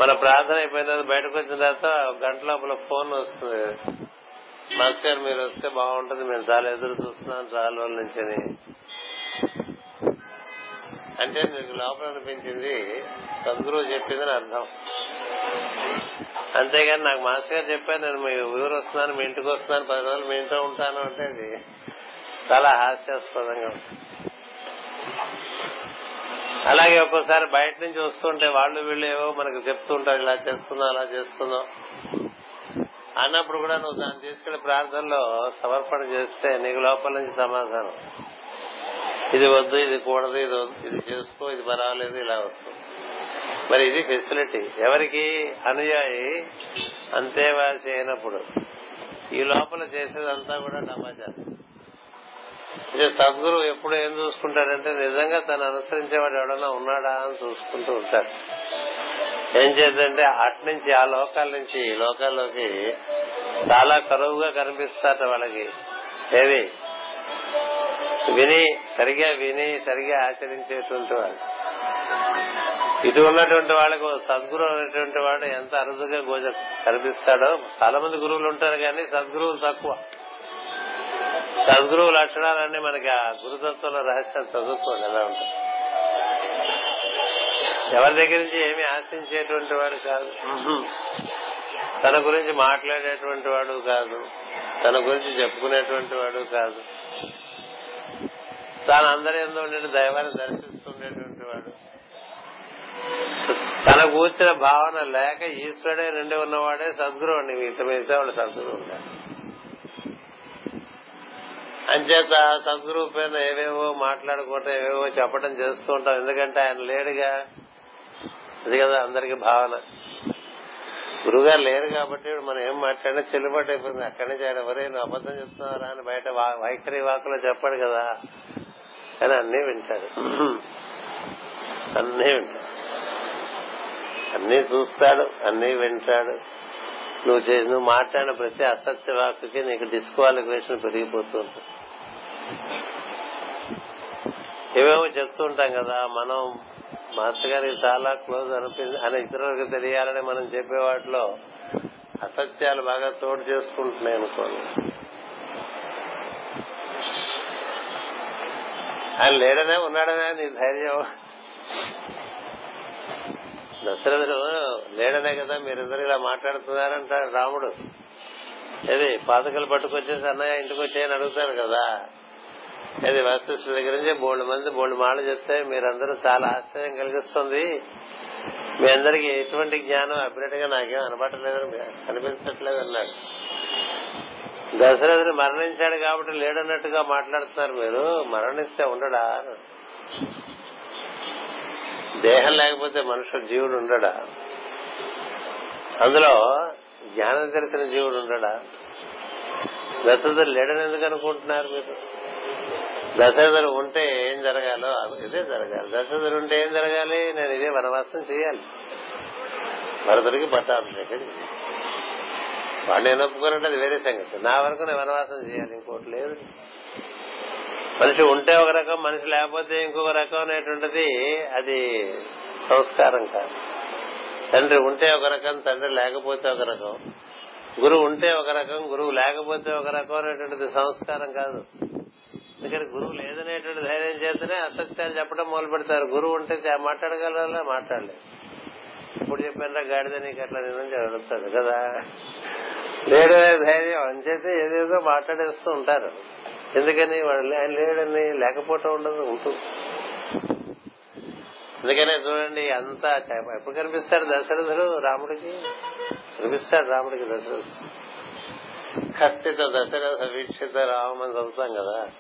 మన ప్రార్థన అయిపోయిన తర్వాత బయటకు వచ్చిన తర్వాత గంట లోపల ఫోన్ వస్తుంది. మాస్టర్ మీరు వస్తే బాగుంటుంది మేము చాలా ఎదురు చూస్తున్నాం చాలా రోజుల నుంచి అంటే నీకు లోపల అనిపించింది సద్గురువు చెప్పిందని అర్థం. అంతేగాని నాకు మాస్టర్ గారు చెప్పారు నేను మీ ఊరు వస్తున్నాను మీ ఇంటికి వస్తున్నాను పది రోజులు మీ ఇంట్లో ఉంటాను అంటే అది చాలా హాస్యాస్పదంగా ఉంటుంది అలాగే ఒక్కోసారి బయట నుంచి వస్తుంటే వాళ్ళు వీళ్ళు ఏవో మనకు చెప్తుంటారు ఇలా చేసుకుందాం అలా చేసుకుందాం అన్నప్పుడు కూడా నువ్వు దాన్ని తీసుకెళ్ళి ప్రార్థనలో సమర్పణ చేస్తే నీకు లోపల నుంచి సమాధానం. ఇది వద్దు ఇది కూడదు ఇది ఇది చేసుకో ఇది పర్వాలేదు ఇలా వస్తుంది మరి ఇది ఫెసిలిటీ. ఎవరికి అనుయాయి అంతేవాసి అయినప్పుడు. ఈ లోపల చేసేదంతా కూడా డమాజా ఇది సద్గురు ఎప్పుడు ఏం చూసుకుంటాడంటే నిజంగా తను అనుసరించేవాడు ఎవడన్నా ఉన్నాడా అని చూసుకుంటూ ఉంటాడు. ఏం చేద్దంటే అట్నుంచి ఆ లోకాల నుంచి ఈ లోకాల్లోకి చాలా కరువుగా కనిపిస్తారట వాళ్ళకి. ఏవి విని సరిగా విని సరిగా ఆచరించేటువంటి వాళ్ళు. ఇటు ఉన్నటువంటి వాళ్ళకు సద్గురు అనేటువంటి వాడు ఎంత అరుదుగా గోజ కనిపిస్తాడో చాలా మంది గురువులు ఉంటారు కానీ సద్గురువులు తక్కువ. సద్గురువు లక్షణాలన్నీ మనకి ఆ గురుతత్వంలో రహస్యం చదువుకోండి ఎలా ఉంటుంది? ఎవరి దగ్గర నుంచి ఏమి ఆశించేటువంటి వాడు కాదు. తన గురించి మాట్లాడేటువంటి వాడు కాదు. తన గురించి చెప్పుకునేటువంటి వాడు కాదు. తాను అందరి ఎందు ఉండే దైవాన్ని దర్శిస్తుండేటువంటి వాడు. తన కూర్చిన భావన లేక ఈశ్వరుడే నిండి ఉన్నవాడే సద్గురు అండి. మిగతా మిగతా వాళ్ళు సద్గురు ఉంటారు అంచేత సద్గురు పైన ఏవేవో మాట్లాడుకోవటం ఏవేవో చెప్పడం చేస్తూ ఉంటాం. ఎందుకంటే ఆయన లేడుగా. అది కదా అందరికి భావన. గురుగారు లేరు కాబట్టి మనం ఏం మాట్లాడినా చెల్లుబాటు అయిపోయింది. అక్కడి నుంచి ఆయన ఎవరే నువ్వు అబద్ధం చెప్తున్నారా అని బయట వైఖరి వాకులో చెప్పాడు కదా. కానీ అన్నీ వింటాడు అన్నీ వింటాడు అన్నీ చూస్తాడు అన్నీ వింటాడు. నువ్వు చేసి నువ్వు మాట్లాడిన ప్రతి అసత్య వాక్కి నీకు డిస్క్వాలిఫికేషన్ పెరిగిపోతూ ఉంటుంది. ఏమేమో చెప్తూ ఉంటాం కదా మనం మాస్టర్ గారికి చాలా క్లోజ్ అనిపించింది అని ఇతరులకు తెలియాలని మనం చెప్పే వాటిలో అసత్యాలు బాగా తోడు చేసుకుంటున్నాయి అనుకోండి. ఆయన లేడనే ఉన్నాడనే నీ ధైర్యం. దశరథుడు లేడనే కదా మీరిద్దరు ఇలా మాట్లాడుతున్నారంటాడు రాముడు. ఏది పాతకలు పట్టుకొచ్చేసి అన్నయ్య ఇంటికి వచ్చాయని అడుగుతాను కదా. అది వస్తుష్ఠ దగ్గర నుంచి బోల్డ్ మంది బోల్డ్ మాటలు చెప్తే మీరందరూ చాలా ఆశ్చర్యం కలిగిస్తుంది. మీ అందరికి ఎటువంటి జ్ఞానం అభినట్టుగా గా నాకేం అనబట్టలేదని అనిపించట్లేదు అన్నాడు. దశరథుని మరణించాడు కాబట్టి లేడన్నట్టుగా మాట్లాడుతున్నారు మీరు. మరణిస్తే ఉండడా? దేహం లేకపోతే మనుషుడు జీవుడు ఉండడా? అందులో జ్ఞానం తెలిసిన జీవుడు ఉండడా? దశరథుడు లేడని ఎందుకు అనుకుంటున్నారు మీరు? దశరథుడు ఉంటే ఏం జరగాలో ఇదే జరగాలి. దశరథుడు ఉంటే ఏం జరగాలి? నేను ఇదే వనవాసం చేయాలి. భరతుడికి పట్టాభిషేకం వాడు నేను ఒప్పుకోనంటే అది వేరే సంగతి. నా వరకు నేను వనవాసం చేయాలి ఇంకోటి లేదు. మనిషి ఉంటే ఒక రకం మనిషి లేకపోతే ఇంకొక రకం అనేటువంటిది అది సంస్కారం కాదు. తండ్రి ఉంటే ఒక రకం తండ్రి లేకపోతే ఒక రకం. గురువు ఉంటే ఒక రకం గురువు లేకపోతే ఒక రకం అనేటువంటిది సంస్కారం కాదు. ఎందుకంటే గురువు లేదనేటువంటి ధైర్యం చేతనే అసత్యాలు చెప్పడం మొదలు పెడతారు గురువు ఉంటే మాట్లాడగలరా? మాట్లాడలేదు. ఇప్పుడు చెప్పారా గాడిద నీకు అట్లా నేను అడుగుతాడు కదా. లేడు ధైర్యం. అంచేతే ఏదేదో మాట్లాడేస్తూ ఉంటారు. ఎందుకని వాడు ఆయన లేడని లేకపోవటం ఉండదు ఉంటుంది అందుకనే చూడండి అంతా ఎప్పుడు కనిపిస్తాడు దశరథుడు రాముడికి? కనిపిస్తాడు రాముడికి దశరథుడు. కస్థిత దశరథ వీక్షిత రామని చదువుతాం కదా.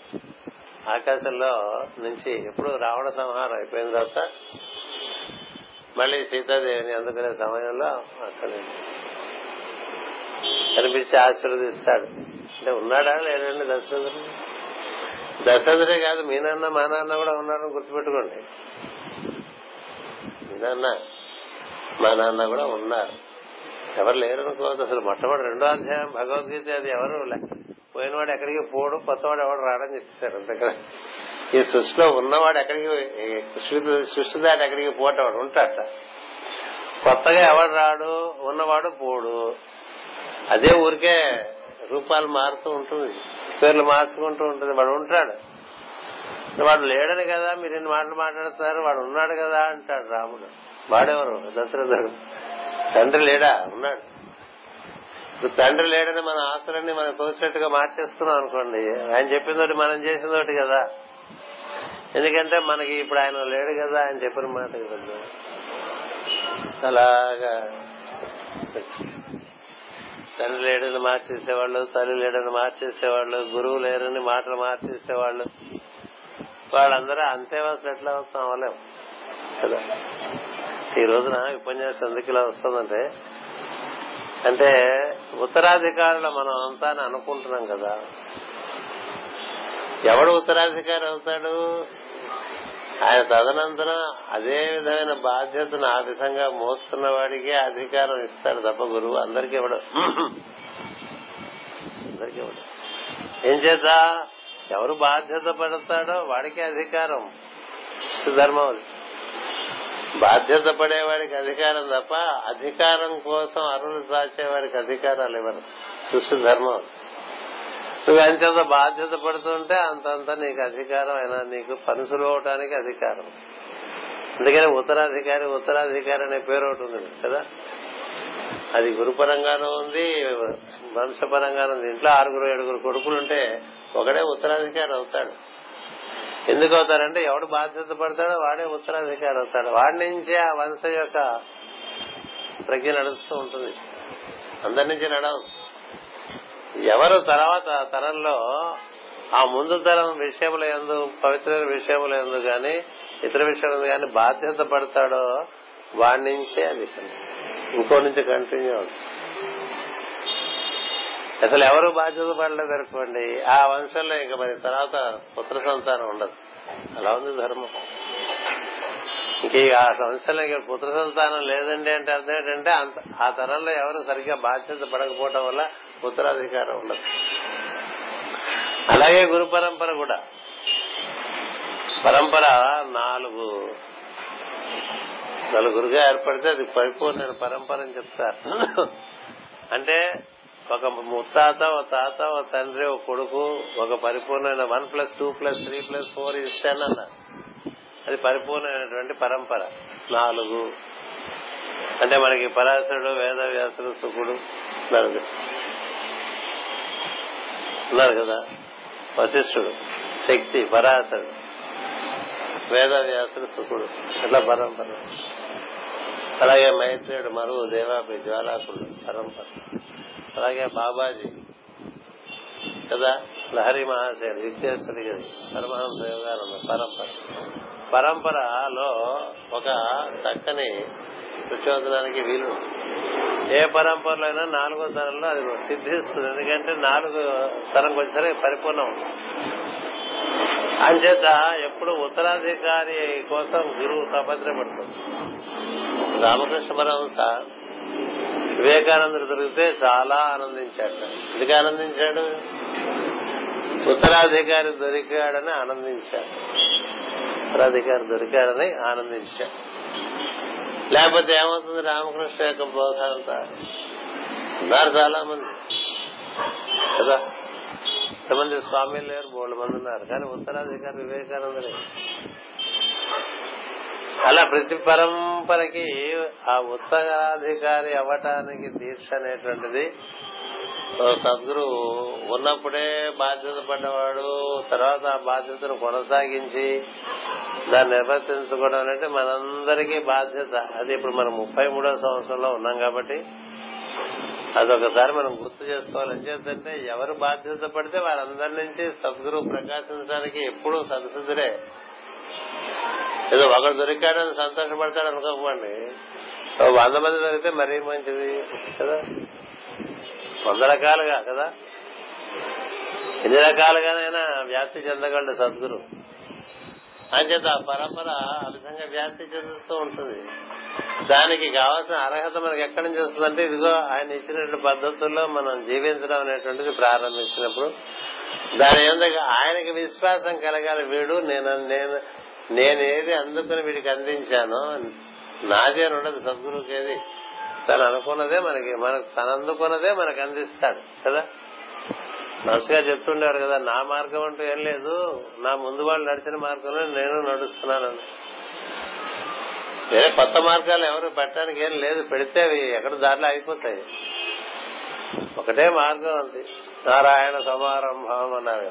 ఆకాశంలో నుంచి ఎప్పుడు రావణ సంహారం అయిపోయిన తర్వాత మళ్ళీ సీతాదేవిని అందుకునే సమయంలో అక్కడ కనిపించి ఆశీర్వదిస్తాడు. అంటే ఉన్నాడా లేదండి దశరథుడు? దశరథుడే కాదు మీ నాన్న మా నాన్న కూడా ఉన్నారని గుర్తుపెట్టుకోండి. మీ నాన్న మా నాన్న కూడా ఉన్నారు. ఎవరు లేరనుకోవద్దు అసలు మొట్టమొదటి రెండో అధ్యాయం భగవద్గీత అది ఎవరు పోయినవాడు ఎక్కడికి పోడు కొత్తవాడు ఎవడు రాడని చెప్పేశారు అంతే ఈ సృష్టిలో ఉన్నవాడు ఎక్కడికి సృష్టి దాటి ఎక్కడికి పోటవాడు ఉంటాట కొత్తగా ఎవడు రాడు ఉన్నవాడు పోడు. అదే ఊరికే రూపాలు మారుతూ ఉంటుంది పేర్లు మార్చుకుంటూ ఉంటుంది. వాడు ఉంటాడు. వాడు లేడని కదా మీరు ఎన్ని మాటలు మాట్లాడుతున్నారు వాడు ఉన్నాడు కదా అంటాడు రాముడు. వాడెవరు? దశరథుడు. తండ్రి లేడా? ఉన్నాడు. ఇప్పుడు తండ్రి లేడని మన ఆస్తులన్నీ మనం తోచినట్టుగా మార్చేస్తున్నాం అనుకోండి ఆయన చెప్పిందోటి మనం చేసిందోటి కదా. ఎందుకంటే మనకి ఇప్పుడు ఆయన లేడు కదా ఆయన చెప్పిన మాట కదా. అలాగా. తండ్రి లేడని మార్చేసేవాళ్ళు తల్లి లేడని మార్చేసేవాళ్ళు గురువు లేరని మాటలు మార్చేసేవాళ్ళు. వాళ్ళందరూ అంతేవాసం ఎట్లా అవుతాం అవ్వలేము కదా. ఈ రోజున ఉపన్యాసం ఎందుకు ఇలా వస్తుందంటే అంటే ఉత్తరాధికారులు మనం అంతా అని అనుకుంటున్నాం కదా. ఎవడు ఉత్తరాధికారి అవుతాడు? ఆయన తదనంతరం అదే విధమైన బాధ్యతను ఆ విధంగా మోస్తున్న వాడికే అధికారం ఇస్తాడు తప్ప గురువు అందరికీ ఇవ్వడు. అందరికీ ఇవ్వడు. ఏం చేత? ఎవరు బాధ్యత పడతాడో వాడికి అధికారం. ధర్మం అది. బాధ్యత పడేవాడికి అధికారం తప్ప అధికారం కోసం అరువులు దాచేవాడికి అధికారాలు ఇవ్వరు. సృష్టి ధర్మం నువ్వెంత బాధ్యత పడుతుంటే అంతంత నీకు అధికారం. అయినా నీకు పని సులువటానికి అధికారం. అందుకని ఉత్తరాధికారి ఉత్తరాధికారి అనే పేరు ఒకటి ఉంది కదా? అది గురుపరంగానూ ఉంది వంశపరంగానూ ఉంది. ఇంట్లో ఆరుగురు ఏడుగురు కొడుకులుంటే ఒకడే ఉత్తరాధికారి అవుతాడు. ఎందుకు అవుతారంటే ఎవడు బాధ్యత పడతాడో వాడే ఉత్తరాధికారి అవుతాడు. వాడి నుంచే ఆ వంశ యొక్క ప్రజ్ఞ నడుస్తూ ఉంటుంది. అందరి నుంచి నడవచ్చు ఎవరు తర్వాత తరంలో ఆ ముందు తరం విషయముల ఎందు పవిత్రమైన విషయముల ఎందు గాని ఇతర విషయాల గాని బాధ్యత పడతాడో వాడి నుంచే అది. ఇంకో నుంచి కంటిన్యూ అవుతుంది. అసలు ఎవరు బాధ్యత పడలేదు అనుకోండి ఆ వంశంలో ఇంకా మరి తర్వాత పుత్ర సంతానం ఉండదు. అలా ఉంది ధర్మం. ఇంక ఈ ఆ వంశంలో పుత్ర సంతానం లేదండి అంటే అర్థం ఏంటంటే ఆ తరంలో ఎవరు సరిగ్గా బాధ్యత పడకపోవడం వల్ల ఉత్తరాధికారం ఉండదు. అలాగే గురు పరంపర కూడా. పరంపర నాలుగు. నలుగురుగా ఏర్పడితే అది పరిపూర్ణ పరంపర అని చెప్తారు. అంటే ఒక ముత్తాత ఒక తాత ఒక తండ్రి ఒక కొడుకు ఒక పరిపూర్ణమైన one plus two plus three plus four ఇస్తానన్నారు అది పరిపూర్ణమైనటువంటి పరంపర. నాలుగు. అంటే మనకి పరాశరుడు వేద వ్యాసుడు సుకుడు ఉన్నారు. కదా. వశిష్ఠుడు శక్తి పరాశరుడు. వేద వ్యాసుడు సుకుడు. అట్లా పరంపర. అలాగే మైత్రేయుడు మరువు దేవాపి జ్వాలాకుడు పరంపర. అలాగే బాబాజీ. కదా? లహరి మహాశయుడు విద్యేశ్వరి గారి పరమహంస యోగానంద పరంపర. పరంపరలో ఒక చక్కని ప్రచోదనానికి వీలు. ఏ పరంపరలో అయినా నాలుగో తరంలో అది సిద్ధిస్తుంది. ఎందుకంటే నాలుగు తరంకి వచ్చేసరికి పరిపూర్ణం. అంచేత ఎప్పుడు ఉత్తరాధికారి కోసం గురువు తపత్రపడుతుంది రామకృష్ణ పరమహంస వివేకానందుడు దొరికితే చాలా ఆనందించాడు ఎందుకు ఆనందించాడు? ఉత్తరాధికారి దొరికాడని ఆనందించాడు. ఉత్తరాధికారి దొరికాడని ఆనందించాడు. లేకపోతే ఏమవుతుంది? రామకృష్ణ యొక్క బోధ అంతా ఉన్నారు చాలా మంది కదా? ఎంతమంది స్వామిలు లేరు మూడు మంది ఉన్నారు. కానీ ఉత్తరాధికారి వివేకానందుడే. అలా ప్రతి పరంపరకి ఆ ఉత్తరాధికారి అవ్వటానికి దీక్ష అనేటువంటిది సద్గురు ఉన్నప్పుడే బాధ్యత పడ్డవాడు తర్వాత ఆ బాధ్యతను కొనసాగించి దాన్ని నిర్వర్తించుకోవడం అంటే మనందరికీ బాధ్యత. అది ఇప్పుడు మనం ముప్పై మూడో సంవత్సరంలో ఉన్నాం కాబట్టి అదొకసారి మనం గుర్తు చేసుకోవాలి ఏం చేద్దంటే ఎవరు బాధ్యత పడితే వారందరి నుంచి సద్గురు ప్రకాశించడానికి ఎప్పుడూ సదసిద్ధుడే ఏదో ఒకడు దొరికాడని సంతోషపడతాడు అనుకోకండి వంద మంది దొరికితే మరీ మంచిది కదా? వంద రకాలుగా కదా? ఎన్ని రకాలుగానైనా వ్యాప్తి చెందగలడు సద్గురు. అంచేత ఆ పరంపర ఆ విధంగా వ్యాప్తి చెందుతూ ఉంటుంది. దానికి కావాల్సిన అర్హత మనకి ఎక్కడి నుంచి వస్తుందంటే ఇదిగో ఆయన ఇచ్చినటువంటి పద్ధతుల్లో మనం జీవించడం అనేటువంటిది ప్రారంభించినప్పుడు దాని ఎందుకు ఆయనకి విశ్వాసం కలగాలి వీడు నేను నేను నేనేది అందుకుని వీడికి అందించానో నాదే ఉండదు సద్గురువుకి ఏది తను అనుకున్నదే మనకి మనకు తను అందుకున్నదే మనకు అందిస్తాడు కదా? మనసుగా చెప్తుండేవారు కదా నా మార్గం అంటూ ఏం లేదు నా ముందు వాళ్ళు నడిచిన మార్గంలో నేను నడుస్తున్నాను వేరే కొత్త మార్గాలు ఎవరు పెట్టడానికి ఏం లేదు పెడితే అవి ఎక్కడ దారిలో అయిపోతాయి ఒకటే మార్గం ఉంది నారాయణ సమారంభం అన్నారు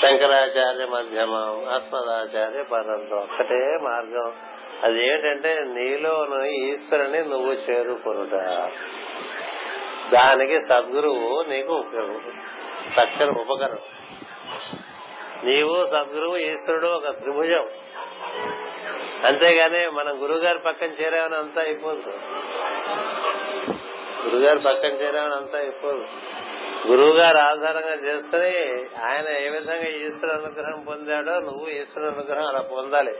శంకరాచార్య మధ్యమం అస్మదాచార్య పరంతం. ఒక్కటే మార్గం. అది ఏంటంటే నీలో ఈశ్వరుని నువ్వు చేరుకొనుట. దానికి సద్గురువు నీకు ఉపయోగం. చక్కని ఉపకరణం. నీవు సద్గురువు ఈశ్వరుడు ఒక త్రిభుజం. అంతేగాని మనం గురుగారి పక్కన చేరామని అంతా అయిపోదు. గురుగారి పక్కన చేరామని అంతా అయిపోదు. గురువు గారు ఆధారంగా చేసుకుని ఆయన ఏ విధంగా ఈశ్వర అనుగ్రహం పొందాడో నువ్వు ఈశ్వర అనుగ్రహం అలా పొందాలి.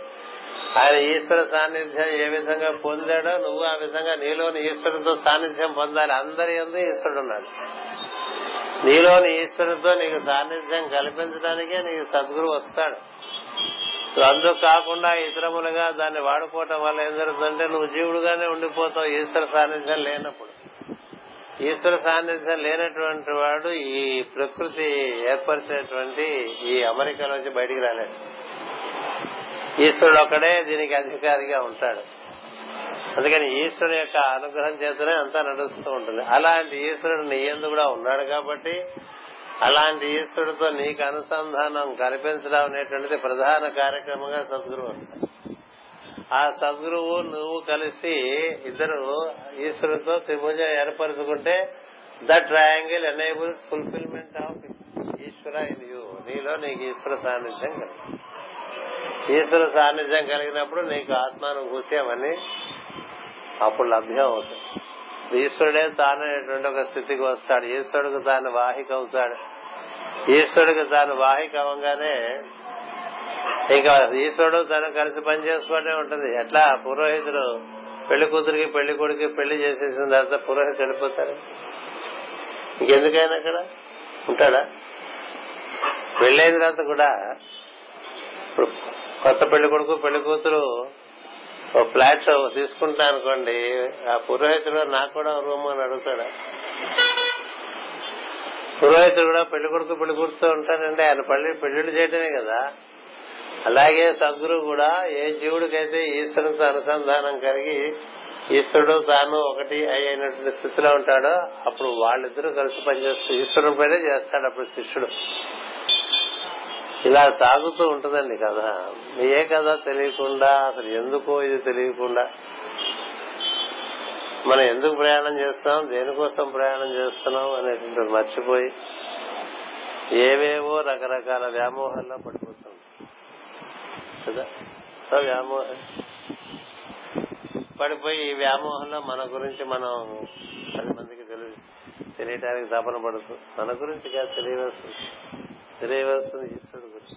ఆయన ఈశ్వర సాన్నిధ్యం ఏ విధంగా పొందాడో నువ్వు ఆ విధంగా నీలోని ఈశ్వరుడితో సాన్నిధ్యం పొందాలి. అందరి ఎందు ఈశ్వరుడు ఉన్నాడు నీలోని ఈశ్వరుడితో నీకు సాన్నిధ్యం కల్పించడానికే నీకు సద్గురు వస్తాడు. అందుకు కాకుండా ఇతరములుగా దాన్ని వాడుకోవటం వల్ల ఏం జరుగుతుందంటే నువ్వు జీవుడుగానే ఉండిపోతావు ఈశ్వర సాన్నిధ్యం లేనప్పుడు. ఈశ్వర సాన్నిధ్యం లేనటువంటి వాడు ఈ ప్రకృతి ఏర్పరిచినటువంటి ఈ అమెరికాలోంచి బయటికి రాలేడు ఈశ్వరుడు ఒకడే దీనికి అధికారిగా ఉంటాడు. అందుకని ఈశ్వరుడు యొక్క అనుగ్రహం చేతనే అంతా నడుస్తూ ఉంటుంది. అలాంటి ఈశ్వరుడు నీ ఎందు కూడా ఉన్నాడు కాబట్టి అలాంటి ఈశ్వరుడితో నీకు అనుసంధానం కల్పించడం అనేటువంటిది ప్రధాన కార్యక్రమంగా సద్గురువు ఆ సద్గురువు నువ్వు కలిసి ఇద్దరు ఈశ్వరుడితో త్రిభుజం ఏర్పరచుకుంటే the triangle enables fulfilment of in you. నీలో నీకు ఈశ్వర సాన్నిధ్యం కలిగింది ఈశ్వర సాన్నిధ్యం కలిగినప్పుడు నీకు ఆత్మానుభూతి అవన్నీ అప్పుడు లభ్యం అవుతుంది. ఈశ్వరుడే తాననేటువంటి ఒక స్థితికి వస్తాడు. ఈశ్వరుడికి తాను వాహిక అవుతాడు. ఈశ్వరుడికి తాను వాహిక అవ్వగానే ఇంకా ఈశ్వరుడు తను కలిసి పని చేసుకోవడమే ఉంటుంది. ఎట్లా? పురోహితుడు పెళ్ళి కూతురికి పెళ్ళి కొడుకు పెళ్ళి చేసేసిన తర్వాత పురోహితుడు వెళ్ళిపోతాడు. ఇంకెందుకైనా అక్కడ ఉంటాడా? పెళ్ళైన తర్వాత కూడా ఇప్పుడు కొత్త పెళ్ళి కొడుకు పెళ్ళి కూతురు ఓ ఫ్లాట్ తీసుకుంటా అనుకోండి ఆ పురోహితుడు నాకు కూడా రూమ్ అని అడుగుతాడా. పురోహితుడు కూడా పెళ్ళి కొడుకు పెళ్ళి కూర్చో ఉంటాడండి. ఆయన పళ్ళి పెళ్ళిళ్ళు చేయటమే కదా. అలాగే సద్గురు కూడా ఏ జీవుడికైతే ఈశ్వరునితో అనుసంధానం కలిగి ఈశ్వరుడు తాను ఒకటి అయినటువంటి స్థితిలో ఉంటాడో అప్పుడు వాళ్ళిద్దరూ కలిసి పనిచేస్తారు ఈశ్వరుని పైనే చేస్తాడు అప్పుడు శిష్యుడు. ఇలా సాగుతూ ఉంటుందండి కథ. ఏ కథ తెలియకుండా అసలు ఎందుకో ఇది తెలియకుండా. మనం ఎందుకు ప్రయాణం చేస్తాం దేనికోసం ప్రయాణం చేస్తున్నాం అనేటువంటి మర్చిపోయి ఏవేవో రకరకాల వ్యామోహాల్లో పడిపోతాం కదా? వ్యామోహం పడిపోయి ఈ వ్యామోహంలో మన గురించి మనం పది మందికి తెలియ తెలియటానికి తపన పడుతుంది మన గురించి కాదు తెలియవలసింది. తెలియవలసింది ఈశ్వరుడు గురించి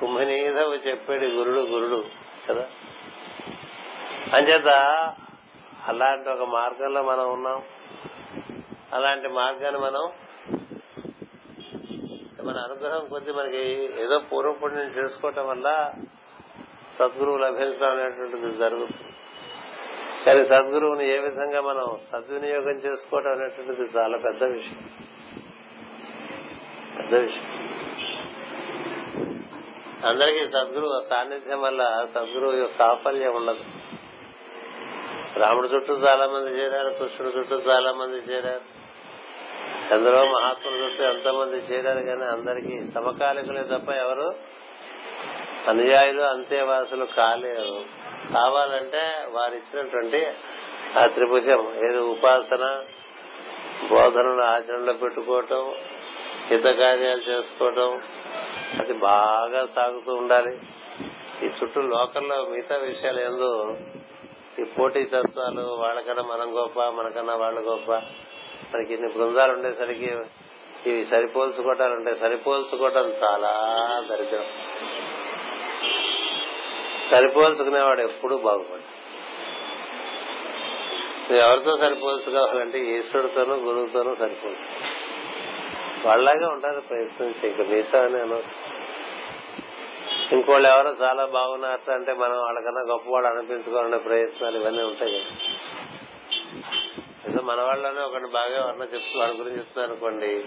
కుంభనీధవు చెప్పాడు గురుడు గురుడు కదా? అంచేత అలాంటి ఒక మార్గంలో మనం ఉన్నాం. అలాంటి మార్గాన్ని మనం మన అనుగ్రహం కొద్ది మనకి ఏదో పూర్వపుణ్యం చేసుకోవటం వల్ల సద్గురువు లభించడం అనేటువంటిది జరుగుతుంది. కానీ సద్గురువుని ఏ విధంగా మనం సద్వినియోగం చేసుకోవడం అనేటువంటిది చాలా పెద్ద విషయం. అందరికీ. సద్గురు సాన్నిధ్యం వల్ల సద్గురువు సాఫల్యం ఉండదు. రాముడు చుట్టూ చాలా మంది చేరారు కృష్ణుడు చుట్టూ చాలా మంది చేరారు ఎందరో మహాత్ముల చుట్టూ ఎంతో మంది చేరారు కానీ అందరికీ సమకాలికులే తప్ప ఎవరు అనుయాయులు అంతేవాసులు కాలేరు. కావాలంటే వారు ఇచ్చినటువంటి ఆ త్రిభుజం ఏది ఉపాసన బోధనలు ఆచరణలో పెట్టుకోవటం హిత కార్యాలు చేసుకోవటం అది బాగా సాగుతూ ఉండాలి. ఈ చుట్టూ లోకల్లో మిగతా విషయాలు ఏందో ఈ పోటీ తత్వాలు వాళ్ళకన్నా మనం గొప్ప మనకన్నా వాళ్ళు గొప్ప. మనకి ఇన్ని బృందాలు ఉండేసరికి ఇవి సరిపోల్చుకోవటాలు ఉంటాయి సరిపోల్చుకోవటం చాలా దరిద్రం. సరిపోల్చుకునేవాడు ఎప్పుడూ బాగుపడు ఎవరితో సరిపోల్చుకోవాలంటే ఈశ్వరుడితోనూ గురువుతోనూ సరిపోల్చు వాళ్ళలాగే ఉంటారు ప్రయత్నించి ఇంకా మీతో నేను ఇంకోళ్ళు ఎవరో చాలా బాగున్నారు అంటే మనం వాళ్ళకన్నా గొప్పవాడు అనిపించుకోవాలనే ప్రయత్నాలు ఇవన్నీ ఉంటాయి కదా. ఏదో మన వాళ్ళనే ఒకటి బాగా ఎవరన్నా చెప్తూ వాడి గురించి చెప్తున్నారు అనుకోండి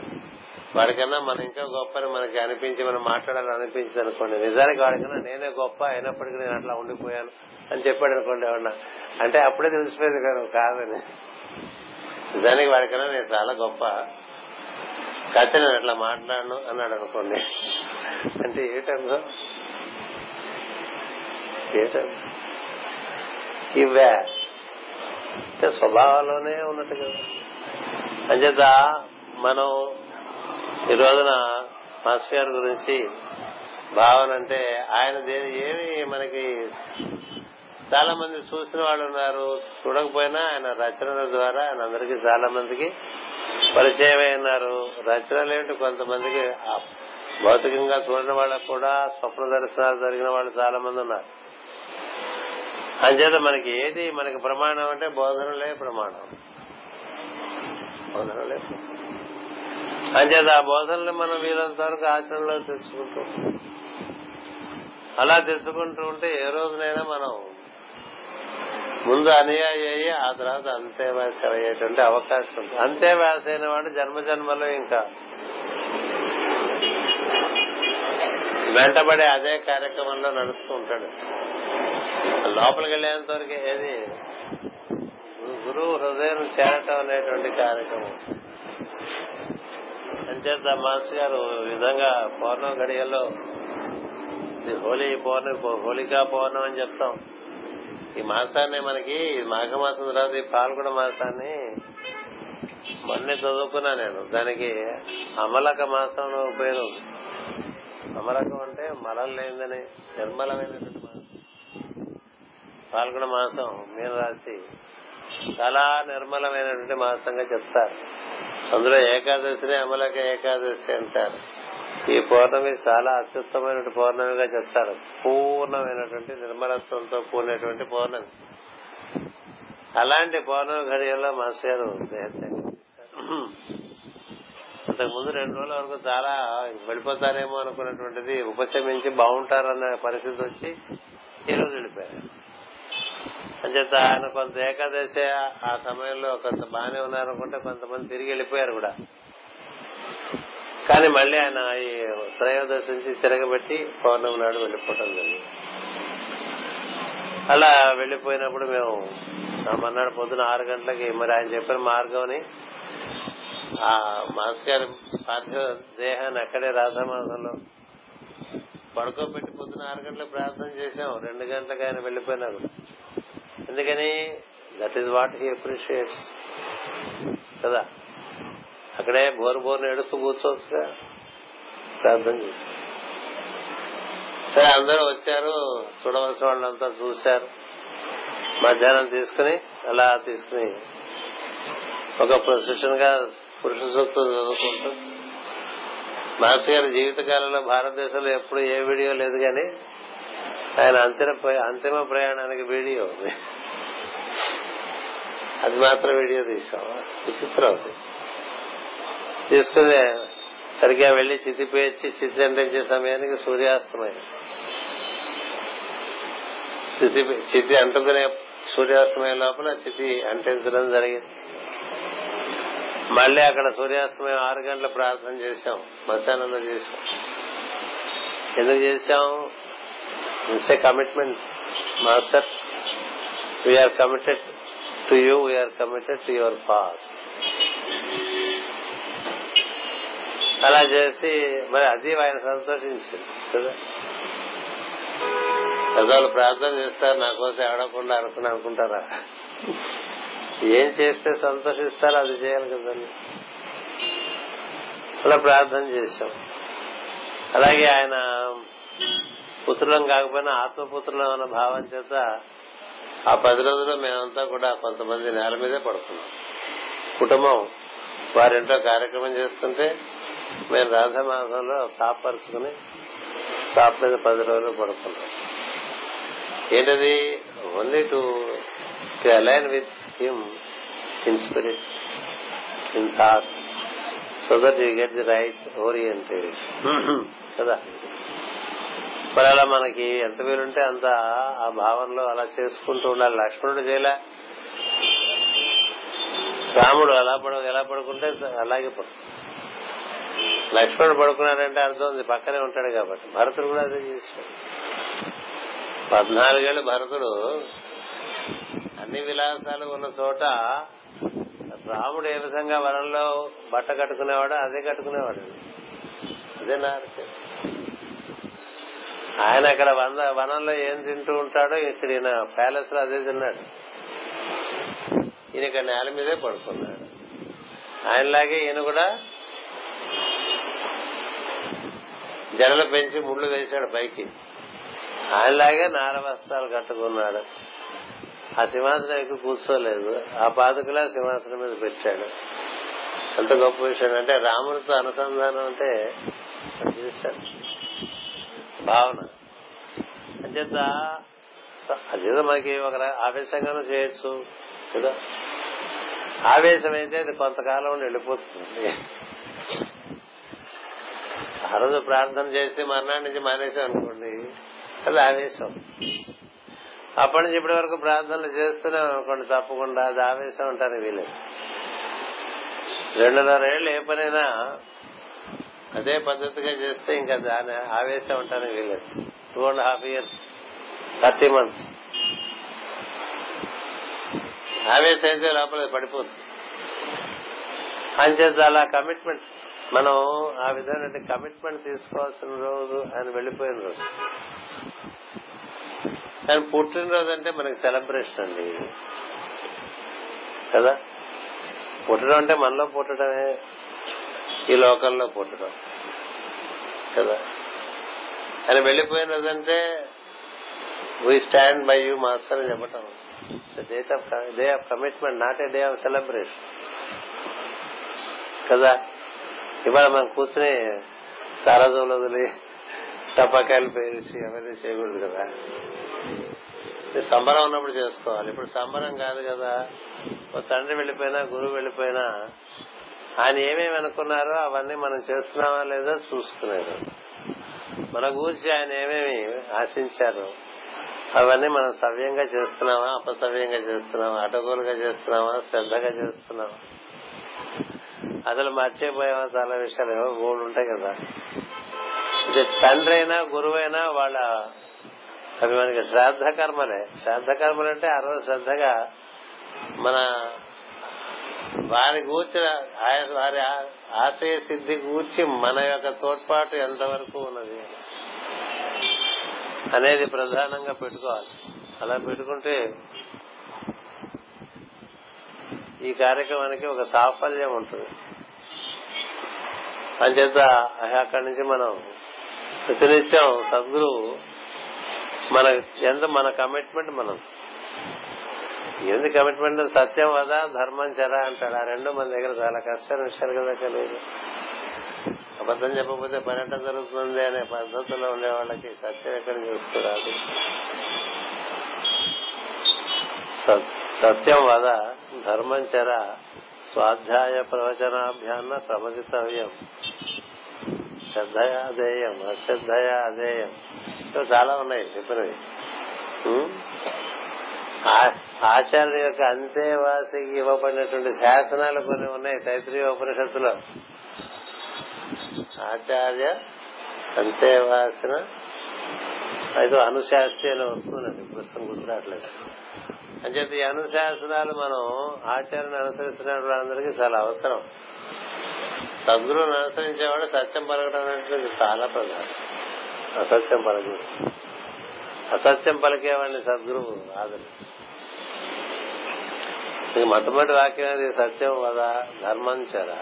వాడికన్నా మనం ఇంకా గొప్ప అని మనకి అనిపించి మనం మాట్లాడాలని అనిపించింది అనుకోండి నిజానికి వాడికన్నా నేనే గొప్ప అయినప్పటికీ నేను అట్లా ఉండిపోయాను అని చెప్పాడు అనుకోండి ఎవరన్నా. అంటే అప్పుడే తెలిసిపోయింది కదా కాదని. నిజానికి వాడికన్నా నేను చాలా గొప్ప. కథ నేను అట్లా మాట్లాడను అన్నాడు అనుకోండి అంటే ఏటందో ఏటందో ఇవే అంటే స్వభావంలోనే ఉన్నట్టు కదా. అంచేత మనం ఈ రోజున మాస్టర్ గారి గురించి భావన అంటే ఆయన దేని ఏమి మనకి చాలా మంది చూసిన వాళ్ళు ఉన్నారు. చూడకపోయినా ఆయన రచనల ద్వారా ఆయన అందరికీ చాలా మందికి పరిచయం అయినారు రచనలు ఏంటి కొంతమందికి భౌతికంగా చూడని వాళ్ళకు కూడా స్వప్న దర్శనాలు జరిగిన వాళ్ళు చాలా మంది ఉన్నారు. అంచేత మనకి ఏది మనకి ప్రమాణం అంటే బోధనలే ప్రమాణం. బోధనలే అంచేత ఆ బోధనలు మనం వీలంత వరకు ఆచరణలో తెచ్చుకుంటూ అలా తెచ్చుకుంటూ ఉంటే ఏ రోజునైనా మనం ముందు అనుయాయి అయ్యి ఆ తర్వాత అంతేవాసి అయ్యేటువంటి అవకాశం ఉంది. అంతేవాసి అయిన వాడు జన్మ జన్మలో ఇంకా వెంటబడే అదే కార్యక్రమంలో నడుస్తూ ఉంటాడు. లోపలికి వెళ్ళేంత వరకు ఏది? గురువు హృదయం చేరటం అనేటువంటి కార్యక్రమం. అంచేత మాస్టర్ గారు విధంగా పౌర్ణం గడియల్లో హోలీ పౌర్ణమి హోలికా పౌర్ణం అని చెప్తాం. ఈ మాసాన్ని మనకి మాఘమాసం తర్వాత ఈ పాల్గొన మాసాన్ని మొన్నే చదువుకున్నా నేను. దానికి అమలక మాసం పేరు. అమలకం అంటే మలం లేదని నిర్మలమైనటువంటి మాసం. పాల్గొన మాసం మీరు రాసి చాలా నిర్మలమైనటువంటి మాసంగా చెప్తారు. అందులో ఏకాదశిని అమలక ఏకాదశి అంటారు. ఈ పౌర్ణమి చాలా అత్యుత్తమైన పౌర్ణమిగా చెప్తారు. పూర్ణమైనటువంటి నిర్మలత్వంతో కూడినటువంటి పౌర్ణమి. అలాంటి పౌర్ణమి ఘడియల్లో మాస్టర్ గారు అంతకు ముందు రెండు రోజుల వరకు చాలా వెళ్ళిపోతారేమో అనుకున్నటువంటిది ఉపశమించి బాగుంటారన్న పరిస్థితి వచ్చి ఈ రోజు వెళ్ళిపోయారు అంచేత ఆయన కొంత ఏకాదశి ఆ సమయంలో కొంత బాగానే ఉన్నారనుకుంటే కొంతమంది తిరిగి వెళ్ళిపోయారు కూడా. కానీ మళ్ళీ ఆయన ఈ త్రయోదశి నుంచి తిరగబెట్టి పౌర్ణమి నాడు వెళ్ళిపోవటం జరిగింది. అలా వెళ్ళిపోయినప్పుడు మేము మన్నాడు పొద్దున ఆరు గంటలకి మరి ఆయన చెప్పిన మార్గంని ఆ మాస్ గారి పార్థివ దేహాన్ని అక్కడే రాధామాసంలో పడుకోబెట్టి పొద్దున ఆరు గంటలకు ప్రార్థన చేశాం. రెండు గంటలకు ఆయన వెళ్ళిపోయినా కూడా ఎందుకని? That is what he appreciates కదా? అక్కడే బోరు బోర్ని ఏడుస్తూ కూర్చోవచ్చుగా. ప్రార్థన చేశాం సరే అందరూ వచ్చారు. చూడవలసిన వాళ్ళంతా చూశారు. మధ్యాహ్నం తీసుకుని అలా తీసుకుని ఒక ప్రొసెషన్గా పురుష సూక్తం చదువుకుంటూ. మాస్టర్ గారి జీవితకాలంలో భారతదేశంలో ఎప్పుడు ఏ వీడియో లేదు కానీ ఆయన అంతిమ అంతిమ ప్రయాణానికి వీడియో. ఉంది అది మాత్రం వీడియో తీసాం విచిత్రం అది. తీసుకుని సరిగ్గా వెళ్ళి చితి పేర్చి చితి అంటించే సమయానికి సూర్యాస్తమయం. చితి చితి అంటుకునే సూర్యాస్తమయం లోపల చితి అంటించడం జరిగింది. మళ్ళీ అక్కడ సూర్యాస్తమయం ఆరు గంటల ప్రార్థన చేశాం. శ్మశానంలో చేశాం. ఎందుకు చేశాం? It's a commitment master we are committed to you we are committed to your path అలా చేసి మరి అది ఆయన సంతోషించింది కదా? పెద్దవాళ్ళు ప్రార్థన చేస్తారు నా కోసం ఎవడకుండా అనుకుని అనుకుంటారా? ఏం చేస్తే సంతోషిస్తారో అది చేయాలి కదండి. అలా ప్రార్థన చేశాం. అలాగే ఆయన పుత్రులం కాకపోయినా ఆత్మపుత్రులం అన్న భావం చేత ఆ పది రోజుల్లో మేమంతా కూడా కొంతమంది నేల మీదే పడుకున్నాం. కుటుంబం వారింట్లో కార్యక్రమం చేస్తుంటే మేము రాధమాసంలో పరుచుకుని సాప్ మీద పది రోజులు పడుకున్నాం. ఏంటది? Only to to align with him in spirit in thought so that you get the right oriented కదా? మరి అలా మనకి ఎంత వీలుంటే అంత ఆ భావనలో అలా చేసుకుంటూ ఉండాలి. లక్ష్మణుడు చేయలే. రాముడు అలా పడ ఎలా పడుకుంటే అలాగే పడుతుంది లక్ష్మణుడు పడుకున్నాడంటే అర్థం ఉంది. పక్కనే ఉంటాడు కాబట్టి. భరతుడు కూడా అదే చేశాడు పద్నాలుగేళ్ళు భరతుడు అన్ని విలాసాలు ఉన్న చోట రాముడు ఏ విధంగా వనంలో బట్ట కట్టుకునేవాడో అదే కట్టుకునేవాడు. అదే నారకే ఆయన అక్కడ వంద వనంలో ఏం తింటూ ఉంటాడో ఇక్కడ ఈయన ప్యాలెస్లో అదే తిన్నాడు. ఈయన ఇక్కడ నేల మీదే పడుకున్నాడు. ఆయనలాగే ఈయన కూడా జడలు పెంచి ముళ్ళు వేశాడు పైకి. ఆయనలాగే నార వస్త్రాలు కట్టుకున్నాడు. ఆ సింహాసనం ఎక్కువ కూర్చోలేదు. ఆ పాదుకలా సింహాసనం మీద పెట్టాడు. అంత గొప్ప విషయం అంటే రాముడితో అనుసంధానం అంటే చేశాడు. భావన. అంచేత అదేదో మనకి ఒక ఆవేశంగానూ చేయొచ్చు కదా? ఆవేశం అయితే అది కొంతకాలం వెళ్ళిపోతుంది. ఆ రోజు ప్రార్థన చేసి మర్నాడు నుంచి మానేసాం అనుకోండి అది ఆవేశం. అప్పటి నుంచి ఇప్పటి వరకు ప్రార్థనలు చేస్తున్నాం అనుకోండి తప్పకుండా అది ఆవేశం అంటారు వీలేదు. రెండున్నర ఏళ్ళు ఏ పనైనా అదే పద్ధతిగా చేస్తే ఇంకా దాని ఆవేశం ఉంటాను వీలేదు. Two and half years thirty months ఆవేశం అయితే లోపల పడిపోతుంది అంచేత అలా కమిట్మెంట్ మనం ఆ విధమైన కమిట్మెంట్ తీసుకోవాల్సిన రోజు ఆయన వెళ్ళిపోయిన రోజు. ఆయన పుట్టినరోజు అంటే మనకి సెలబ్రేషన్ అండి. కదా? పుట్టడం అంటే మనలో పుట్టడమే. ఈ లోకల్లో పుట్టడం. కదా? ఆయన వెళ్ళిపోయినదంటే we stand by you master అని చెప్పటం. Date of day of commitment not a day of celebration కదా? ఇవాళ మనం కూర్చుని తారాజులు వదిలి టపాకాయలు పేసి అవన్నీ చేయకూడదు కదా. సంబరం ఉన్నప్పుడు చేసుకోవాలి. ఇప్పుడు సంబరం కాదు కదా. ఓ తండ్రి వెళ్ళిపోయినా గురువు వెళ్ళిపోయినా ఆయన ఏమేమి అనుకున్నారో అవన్నీ మనం చేస్తున్నామా లేదో చూసుకునేది. మన గురించి ఆయన ఏమేమి ఆశించారు అవన్నీ మనం సవ్యంగా చేస్తున్నామా అపసవ్యంగా చేస్తున్నామా అటగోలుగా చేస్తున్నామా శ్రద్ధగా చేస్తున్నామా? అసలు మర్చిపోయామో చాలా విషయాలు ఏమో మూడు ఉంటాయి కదా. తండ్రి అయినా గురువు అయినా వాళ్ళ అవి మనకి శ్రాద్ధ కర్మలే శ్రాద్ధ కర్మలు అంటే ఆ రోజు శ్రద్ధగా మన వారి కూర్చిన వారి ఆశయ సిద్ధి కూర్చి మన యొక్క తోడ్పాటు ఎంతవరకు ఉన్నది అనేది ప్రధానంగా పెట్టుకోవాలి. అలా పెట్టుకుంటే ఈ కార్యక్రమానికి ఒక సాఫల్యం ఉంటుంది. అంచేత అక్కడి నుంచి మనం ప్రతినిత్యం సద్గురువు మన ఎంత మన కమిట్మెంట్ మనం. ఏంది కమిట్మెంట్ సత్యం వదా ధర్మం చెరా అంటాడు. ఆ రెండు మన దగ్గర చాలా కష్టం విషయాలు కదా కలిగి అబద్ధం చెప్పకపోతే పర్యటన జరుగుతుంది అనే పద్ధతిలో ఉండే వాళ్ళకి సత్యం ఎక్కడ చూసుకురాదు సత్యం వద ధర్మం చర స్వాధ్యాయ ప్రవచనాభ్యాన్న ప్రమదితవ్యం శ్రద్ధయా అధేయం అశ్రద్ధయా అధేయం చాలా ఉన్నాయి చెప్పినవి ఆచార్య యొక్క అంతేవాసికి ఇవ్వబడినటువంటి శాసనాలు కొన్ని ఉన్నాయి తైత్రీయ ఉపనిషత్తులో. ఆచార్య అంతేవాసిన అయితే అనుశాస్త్రి వస్తుందండి పుస్తకం గుర్తురావట్లేదు అని చెప్పి ఈ అనుశాసనాలు మనం ఆచార్యను అనుసరిస్తున్న వాళ్ళందరికీ చాలా అవసరం. సద్గురువును అనుసరించేవాడు సత్యం పలకడం అనేది చాలా ప్రధానం. అసత్యం పలకడం. అసత్యం పలికేవాడిని సద్గురువు ఆదరి. ఇక మొట్టమొదటి వాక్యం అది సత్యం వద ధర్మం చర.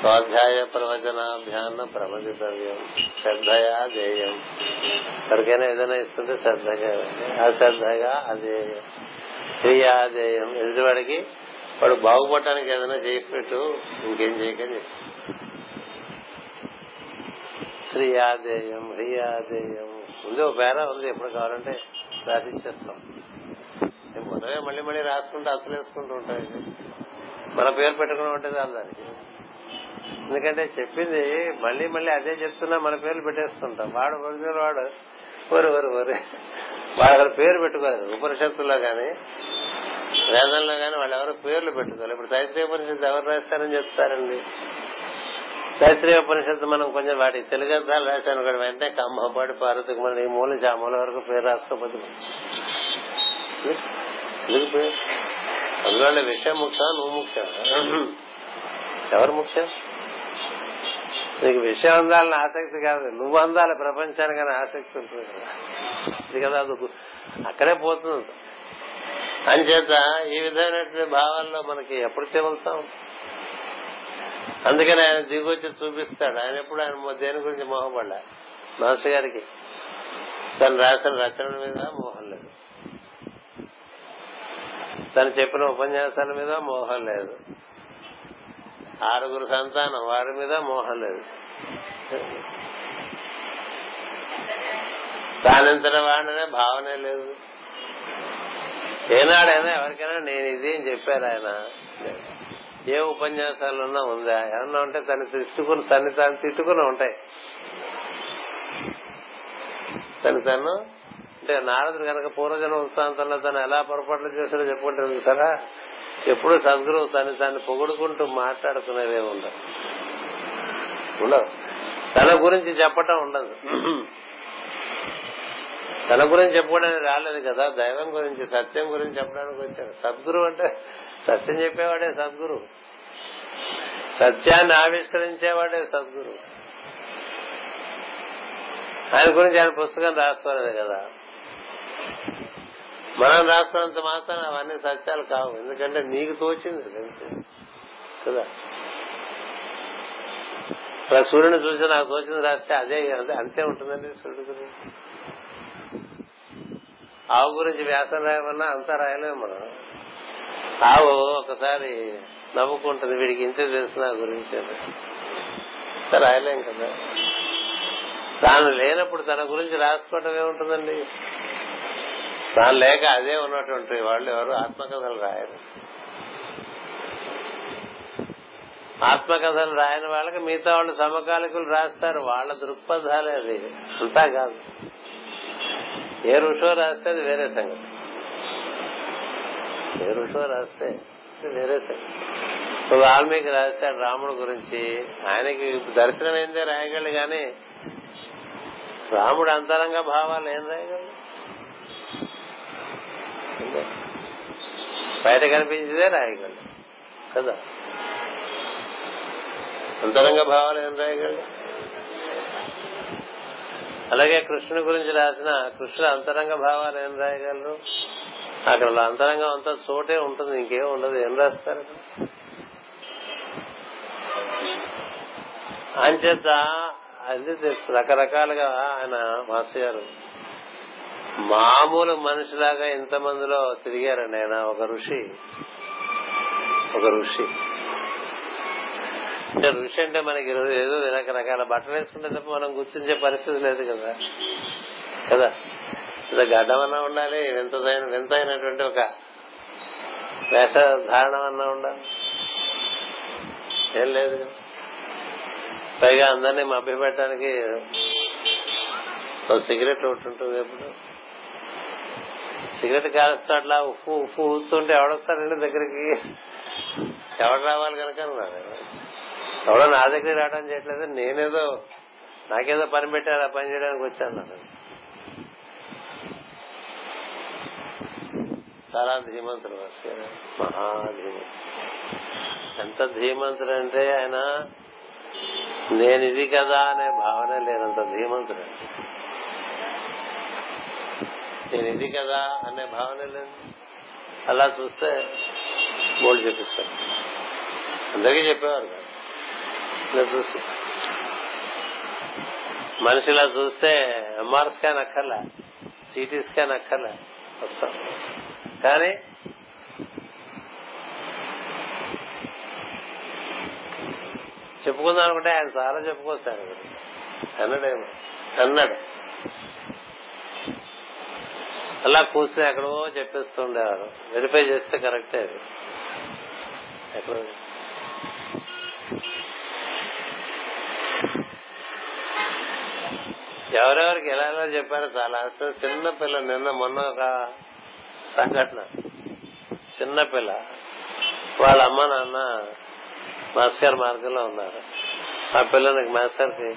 స్వాధ్యాయ ప్రవచనాభ్యాన ప్రవచితవ్యం శ్రద్ధయా ధ్యేయం. ఎవరికైనా ఏదైనా ఇస్తుంటే శ్రద్ధగా అశ్రద్ధగా అధేయం క్రియాధేయం ఎదుటివాడికి వాడు బాగుపడటానికి ఏదైనా చేయపెట్టు ఇంకేం చేయకని శ్రీయాదేయం హ్రియాదేయం ఉంది ఒక పేర? ఉంది. ఎప్పుడు కావాలంటే రాసిచ్చేస్తాం. మొదలే మళ్ళీ మళ్ళీ రాసుకుంటూ అసలు వేసుకుంటూ ఉంటాయి. మన పేరు పెట్టుకుని ఉంటుంది దానికి. ఎందుకంటే చెప్పింది మళ్ళీ మళ్ళీ అదే చెప్తున్నా మన పేర్లు పెట్టేస్తుంటాం. వాడు ఒరిజినల్ వాడు. ఒరు ఒరు ఒరి. వాళ్ళ పేరు పెట్టుకోలేదు. ఉపనిషత్తుల్లో గాని వేదంలో కానీ వాళ్ళు ఎవరు పేర్లు పెట్టుకోవాలి. ఇప్పుడు తైత్రీయ ఉపనిషత్తు ఎవరు రాస్తారని చెప్తారండి? తైత్రీయ ఉపనిషత్తు మనం కొంచెం వాటి తెలుగు అర్థాలు రాశాను కూడా. వెంటనే కమ్మపాటి పార్వతికి మనం ఈ మూల ఆ మూల వరకు పేరు రాసుకోపోతే అందువల్ల విషయం ముఖ్యం నువ్వు ముఖ్యం ఎవరు ముఖ్యం? నీకు విషయం అందాలని ఆసక్తి కాదు. నువ్వు అందాలి ప్రపంచానికి ఆసక్తి ఉంటుంది కదా. ఇది కదా అది అక్కడే పోతుంది. అంచేత ఈ విధమైనటువంటి భావాల్లో మనకి ఎప్పుడు తెగులుతాం అందుకని ఆయన దిగొచ్చి చూపిస్తాడు. ఆయన ఎప్పుడు ఆయన దేని గురించి మోహపడ్డా? మాస్టర్ గారికి. తను రాసిన రచనల మీద మోహం లేదు. తను చెప్పిన ఉపన్యాసాల మీద మోహం లేదు. ఆరుగురు సంతానం వారి మీద మోహం లేదు. తానంతట వాడినే భావనే లేదు. ఏనాడైనా ఎవరికైనా నేను ఇది అని చెప్పారు ఆయన. ఏ ఉపన్యాసాలున్నా ఉందా? ఏమన్నా ఉంటే తను తిట్టుకుని తను తాను తిట్టుకుని ఉంటాయి. తను తను అంటే నారదుడు కనుక పూర్వజన వృత్తాంతంలో తను ఎలా పొరపాట్లు చేశాడో చెప్పుకుంటారు సరా ఎప్పుడు సద్గురువు తను తను పొగుడుకుంటూ మాట్లాడుకునేదే ఉండదు ఉండదు తన గురించి చెప్పటం ఉండదు. తన గురించి చెప్పుకోవడానికి రాలేదు కదా దైవం గురించి సత్యం గురించి చెప్పడానికి వచ్చాడు. సద్గురు అంటే సత్యం చెప్పేవాడే సద్గురు. సత్యాన్ని ఆవిష్కరించేవాడే సద్గురు. ఆయన గురించి ఆయన పుస్తకం రాసుకోలేదు కదా. మనం రాస్తున్నంత మాత్రం అవన్నీ సత్యాలు కావు. ఎందుకంటే నీకు తోచింది కదా? సూర్యుని చూసి నాకు తోచింది రాస్తే అదే అదే- అంతే ఉంటుందండి సూర్యుడు గురించి. ఆవు గురించి వ్యాసం రాయమన్నా అంతా రాయలేము మనం. ఆవు ఒకసారి నవ్వుకుంటుంది వీడికి ఇంతే తెలుసు నా గురించి రాయలేం కదా. తాను లేనప్పుడు తన గురించి రాసుకోవటం ఏముంటుందండి? తాను లేక అదే ఉన్నటువంటి వాళ్ళు ఎవరు? ఆత్మకథలు రాయరు. ఆత్మకథలు రాయని వాళ్ళకి మిగతా వాళ్ళు సమకాలికులు రాస్తారు. వాళ్ళ దృక్పథాలే అది. అంతా కాదు. ఏ ఋషో రాస్తే అది వేరే సంగతి. ఏ ఋషో రాస్తే వేరే సంగతి. వాల్మీకి రాశాడు రాముడు గురించి. ఆయనకి దర్శనం ఏందే రాయగలడు కానీ రాముడు అంతరంగ భావాలు ఏం రాయగలడు? బయట కనిపించేదే రాయగలడు. కదా? అంతరంగ భావాలు ఏం రాయగలడు? అలాగే కృష్ణుని గురించి రాసిన కృష్ణుడు అంతరంగ భావాలు ఏం రాయగలరు? అక్కడ అంతరంగం అంతా చోటే ఉంటుంది ఇంకేం ఉండదు. ఏం రాస్తారు? అంచేత అది తెలుసు. రకరకాలుగా ఆయన మాస్టర్ గారు మామూలు మనిషిలాగా ఇంతమందిలో తిరిగారండి ఆయన ఒక ఋషి. ఒక ఋషి. అంటే ఋషి అంటే మనకి ఈరోజు ఏదో రకరకాల బట్టలు వేసుకుంటే తప్ప మనం గుర్తించే పరిస్థితి లేదు కదా. కదా? ఇలా గడ్డమన్నా ఉండాలి వింతదైన వింతైనటువంటి ఒక వేషధారణం అన్నా ఉండాలి. ఏం లేదు. కదా పైగా అందరినీ మభ్యపెట్టడానికి ఒక సిగరెట్ ఒకటి ఉంటుంది ఎప్పుడు. సిగరెట్ కాలుస్తూ అట్లా ఉప్పు ఉప్పు ఊస్తుంటే ఎవడొస్తాడండి దగ్గరికి? ఎవడు రావాలి కనుక? ఎవరో నా దగ్గర రావడం చేయట్లేదు. నేనేదో నాకేదో పని పెట్టారు ఆ పని చేయడానికి వచ్చాను చాలా ధీమంతుడు మహాధీమంతుడు ఎంత ధీమంతుడు అంటే ఆయన నేను ఇది కదా అనే భావన లేనంత ధీమంతుడు. నేను ఇది కదా అనే భావన లేదు. అలా చూస్తే బోల్డ్ చెప్పిస్తాను అందరికీ చెప్పేవారు కదా. ఇలా చూసి మనిషిలా చూస్తే ఎంఆర్ స్కాన్ అక్కర్లే సిటీ స్కాన్ అక్కర్లే మొత్తం. కానీ చెప్పుకుందాం అనుకుంటే ఆయన చాలా చెప్పుకొస్తాడు అన్నాడేమో అన్నాడు అలా కూర్చుని ఎక్కడో చెప్పేస్తుండేవాడు వెరిఫై చేస్తే కరెక్టే అది. ఎక్కడో ఎవరెవరికి ఎలా ఎలా చెప్పారో చాలా. అసలు చిన్న పిల్ల నిన్న మొన్న ఒక సంఘటన. చిన్న పిల్ల. వాళ్ళ అమ్మ నాన్న మాస్టర్ మార్గంలో ఉన్నారు. ఆ పిల్లలకి మాస్టర్కి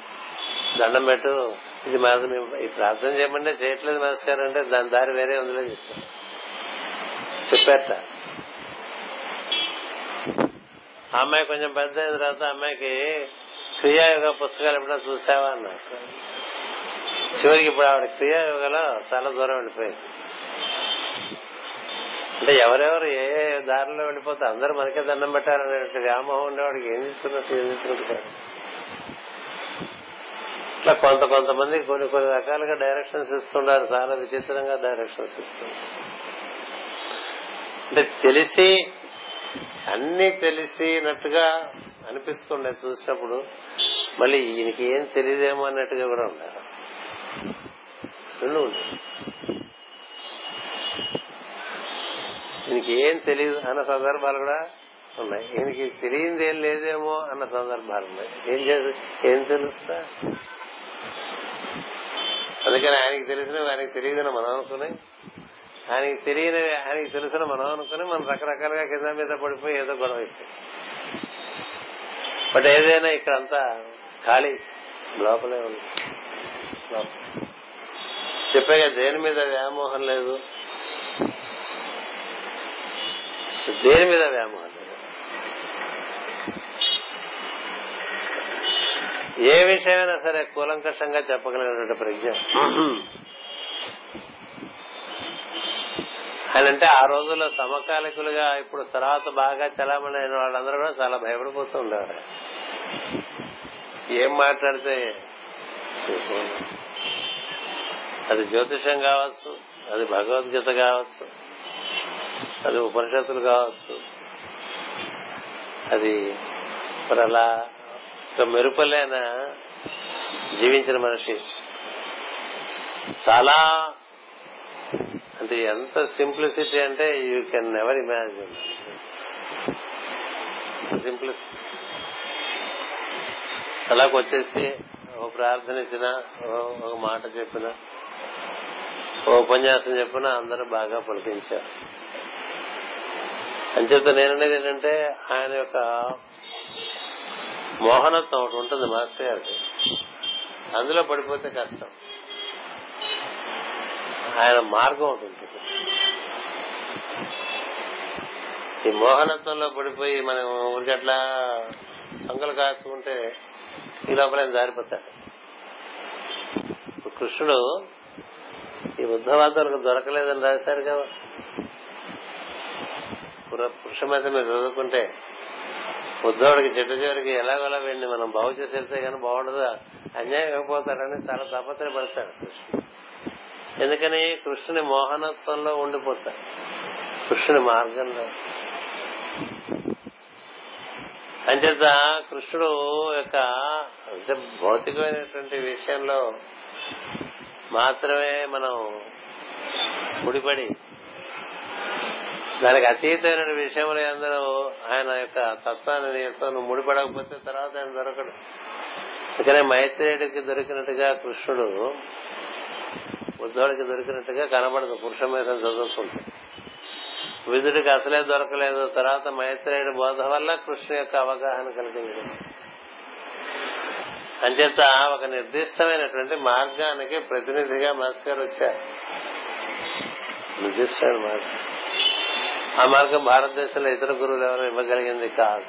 దండం పెట్టు. ఇది మాది ఈ ప్రార్థన చేయమంటే చేయట్లేదు మాస్టర్ అంటే దాని దారి వేరే ఉందిలే చెప్తాను చెప్పారట అమ్మాయి కొంచెం పెద్ద అయిన తర్వాత అమ్మాయికి క్రియాయోగ పుస్తకాలు ఎప్పుడో చూసావా అన్నారు. చివరికి ఇప్పుడు ఆవిడ క్రియాయోగలో చాలా దూరం వెళ్ళిపోయింది అంటే ఎవరెవరు ఏ దారిలో వెళ్ళిపోతే అందరూ మనకే దండం పెట్టాలనే వ్యామోహం ఉండేవాడికి ఏం చేస్తున్నట్టు ఏం చేస్తున్నట్టు ఇట్లా కొంత కొంతమంది కొన్ని కొన్ని రకాలుగా డైరెక్షన్స్ ఇస్తుండారు చాలా విచిత్రంగా డైరెక్షన్స్ ఇస్తున్నారు. అంటే తెలిసి అన్ని తెలిసినట్టుగా అనిపిస్తుండే చూసినప్పుడు మళ్ళీ ఈయనకి ఏం తెలియదేమో అన్నట్టుగా కూడా ఉన్నారు. రెండు ఈయనకి ఏం తెలియదు అన్న సందర్భాలు కూడా ఉన్నాయి. ఈయనకి తెలియంది ఏం లేదేమో అన్న సందర్భాలు ఉన్నాయి. ఏం చేసి ఏం తెలుస్తా? అందుకని ఆయనకి తెలిసినవి ఆయనకి తెలియదని మనం అనుకుని ఆయనకి తెలియనివి ఆయనకి తెలిసిన మనం అనుకుని మనం రకరకాలుగా కింద మీద పడిపోయి ఏదో గొడవ బట్ ఏదైనా ఇక్కడంతా ఖాళీ లోపలే ఉంది. లోపల. చెప్పాగా దేని మీద వ్యామోహం లేదు? దేని మీద వ్యామోహం లేదు? ఏ విషయమైనా సరే కూలంకషంగా చెప్పగలిగినటువంటి ప్రజ్ఞ. ఆయన అంటే ఆ రోజుల్లో సమకాలికులుగా ఇప్పుడు తర్వాత బాగా చలామణి అయిన వాళ్ళందరూ కూడా చాలా భయపడిపోతూ ఉండేవారు. ఏం మాట్లాడితే అది జ్యోతిషం కావచ్చు అది భగవద్గీత కావచ్చు అది ఉపనిషత్తులు కావచ్చు. అది మరి అలా ఒక మెరుపలేన జీవించిన మనిషి చాలా అంటే ఎంత సింప్లిసిటీ అంటే you can never imagine simplicity. అలాగొచ్చేసి ఓ ప్రార్థన ఇచ్చిన ఒక మాట చెప్పిన ఓ ఉపన్యాసం చెప్పిన అందరూ బాగా పులకించారు. అంచేత నేననేది ఏంటంటే ఆయన యొక్క మోహనత్వం ఒకటి ఉంటుంది మాస్టర్ గారికి. అందులో పడిపోతే కష్టం. ఆయన మార్గం ఒకటి ఉంటుంది. ఈ మోహనత్వంలో పడిపోయి మనం ఊరికి అట్లా అంగలు కాసుకుంటే ఈ లోపల జారిపోతాడు. కృష్ణుడు ఈ బుద్ధవాదాలకు దొరకలేదని రాశారు కదా. పురుష మీరు చదువుకుంటే ఉద్ధవుడికి చెట్టు చివరికి ఎలాగోలా వెళ్ళి మనం బాగు చేసి వెళ్తే కానీ బాగుండదు? అన్యాయం అయిపోతాడని చాలా తపత్రపడతాడు కృష్ణుడు. ఎందుకని? కృష్ణుని మోహనత్వంలో ఉండిపోతాడు కృష్ణుని మార్గంలో. అంచేత కృష్ణుడు యొక్క అంటే భౌతికమైనటువంటి విషయంలో మాత్రమే మనం ముడిపడి దానికి అతీతమైన విషయములు అందరూ ఆయన యొక్క తత్వాన్ని నీతో నువ్వు ముడిపడకపోతే తర్వాత ఆయన దొరకడు. అందుకనే మైత్రేయుడికి దొరికినట్టుగా కృష్ణుడు బుద్ధుడికి దొరికినట్టుగా కనబడదు. పురుష మీద చదువుకుంటే విధుడికి అసలే దొరకలేదు. తర్వాత మైత్రేయుడి బోధ వల్ల కృష్ణ యొక్క అవగాహన కలిగింది. అంచేత ఒక నిర్దిష్టమైనటువంటి మార్గానికి ప్రతినిధిగా మాస్టర్ వచ్చారు. నిర్దిష్టమైన మార్గం. ఆ మార్గం భారతదేశంలో ఇతర గురువులు ఎవరు ఇవ్వగలిగింది కాదు.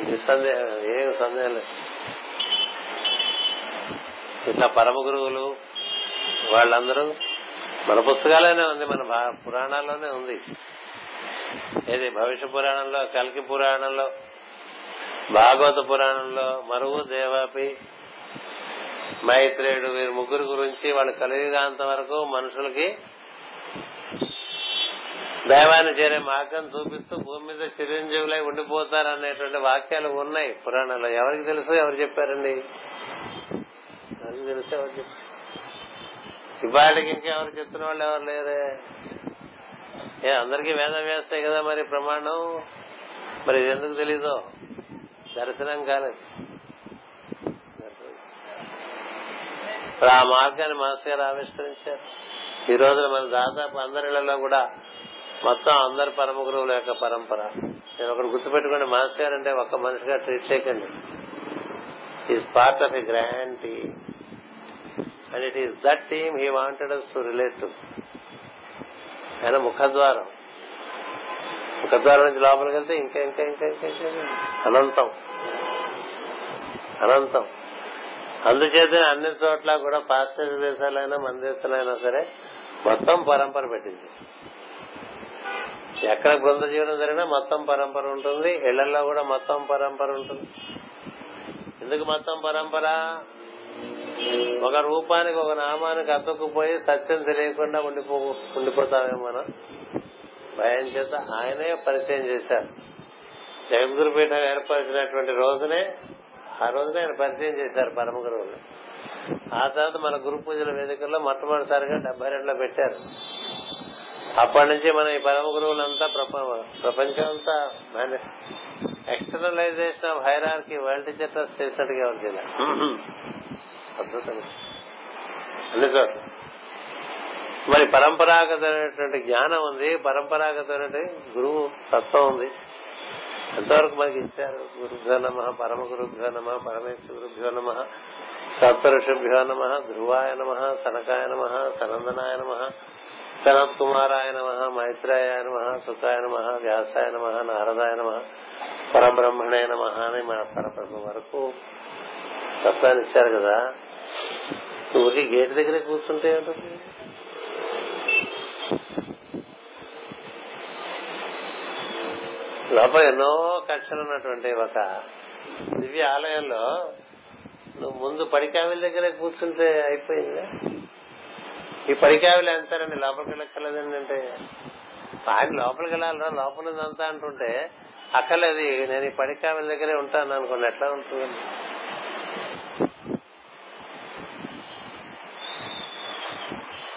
నిస్సందేహం ఏం సందేహం లేదు. ఇట్లా పరమ గురువులు వాళ్ళందరూ మన పుస్తకాలనే ఉంది మన పురాణాల్లోనే ఉంది. ఏది భవిష్య పురాణంలో కల్కి పురాణంలో భాగవత పురాణంలో మరువు దేవాపి మైత్రేయుడు వీరు ముగ్గురు గురించి వాళ్ళు కలియుగాంత వరకు మనుషులకి దైవాన్ని చేరే మార్గం చూపిస్తూ భూమి మీద చిరంజీవులై ఉండిపోతారు అనేటువంటి వాక్యాలు ఉన్నాయి పురాణంలో. ఎవరికి తెలుసు? ఎవరు చెప్పారండి? ఎవరికి తెలుసు? ఎవరు చెప్పారు ఇవాళకి ఇంకెవరు చెప్తున్న వాళ్ళు ఎవరు లేరే? ఏ అందరికీ వేదం వేస్తాయి కదా మరి ప్రమాణం? మరి ఇది ఎందుకు తెలీదో? దర్శనం కాలేదు. ఆ మార్గాన్ని మాస్టర్ గారు ఆవిష్కరించారు. ఈ రోజున మన దాదాపు అందరిలో కూడా మొత్తం అందరి పరమ గురువుల యొక్క పరంపర. నేను ఒకటి గుర్తుపెట్టుకోండి మాస్టర్ గారు అంటే ఒక్క మనిషిగా ట్రీట్ చేయకండి. Is part of a grand team and it is that team he wanted us to relate to ఆయన ముఖద్వారం. ముఖద్వారం నుంచి లోపలికి వెళ్తే ఇంకా ఇంకా ఇంకా ఇంకా. అనంతం. అనంతం. అందుచేత అన్ని చోట్ల కూడా పాశ్చాత్య దేశాలైనా మన దేశాలైనా సరే మొత్తం పరంపర పెట్టింది. ఎక్కడ బృంద జీవనం జరిగినా మొత్తం పరంపర ఉంటుంది. ఇళ్ళలో కూడా మొత్తం పరంపర ఉంటుంది. ఎందుకు మొత్తం పరంపర? ఒక రూపానికి ఒక నామానికి అతుక్కుపోయి సత్యం తెలియకుండా ఉండిపో ఉండిపోతామేమో మనం భయం చేత ఆయనే పరిచయం చేశారు. జగద్గురుపీఠం ఏర్పరిచినటువంటి రోజునే ఆ రోజున ఆయన పరిచయం చేశారు పరమ గురువులు ఆ తర్వాత మన గురు పూజల వేదికల్లో మొట్టమొదటిసారిగా డెబ్బై రెండులో పెట్టారు. అప్పటి నుంచి మన ఈ పరమ గురువులంతా ప్రపంచం అంతా externalisation of hierarchy world teacher trust చేసినట్టుగా ఎవరు అద్భుతంగా అన్ని చోట్ల మరి పరంపరాగతమైనటువంటి జ్ఞానం ఉంది పరంపరాగతమైన గురువు తత్వం ఉంది. ఎంతవరకు మనకి ఇచ్చారు? గురుభ్యో నమ పరమ గురుభ్యో నమ పరమేశ్వరుభ్యో నమ సప్తఋషిభ్యో నమ ధ్రువాయ నమ సనకాయ నమ సనందనాయ నమ సనత్ కుమారాయ నమ మైత్రాయ నమ సుఖాయ నమ వ్యాసాయ నమ నారదాయ నమ పరబ్రహ్మణే నమ అని మన పరబ్రహ్మ వరకు తత్వాన్ని ఇచ్చారు కదా. ఊరికి గేట్ దగ్గర కూర్చుంటే ఉంటుంది లోపల ఎన్నో కక్షలు ఉన్నటువంటి ఒక దివ్య ఆలయంలో నువ్వు ముందు పడికావిల దగ్గరే కూర్చుంటే అయిపోయిందా ఈ పడికావిలు ఎంతారండి? లోపలికి వెళ్ళక్కర్లేదండి అంటే ఆయన లోపలికి వెళ్ళాలరా లోపల అంతా అంటుంటే అక్కర్లేదు నేను ఈ పడికావిల దగ్గరే ఉంటాను అనుకోండి. ఎట్లా ఉంటుంది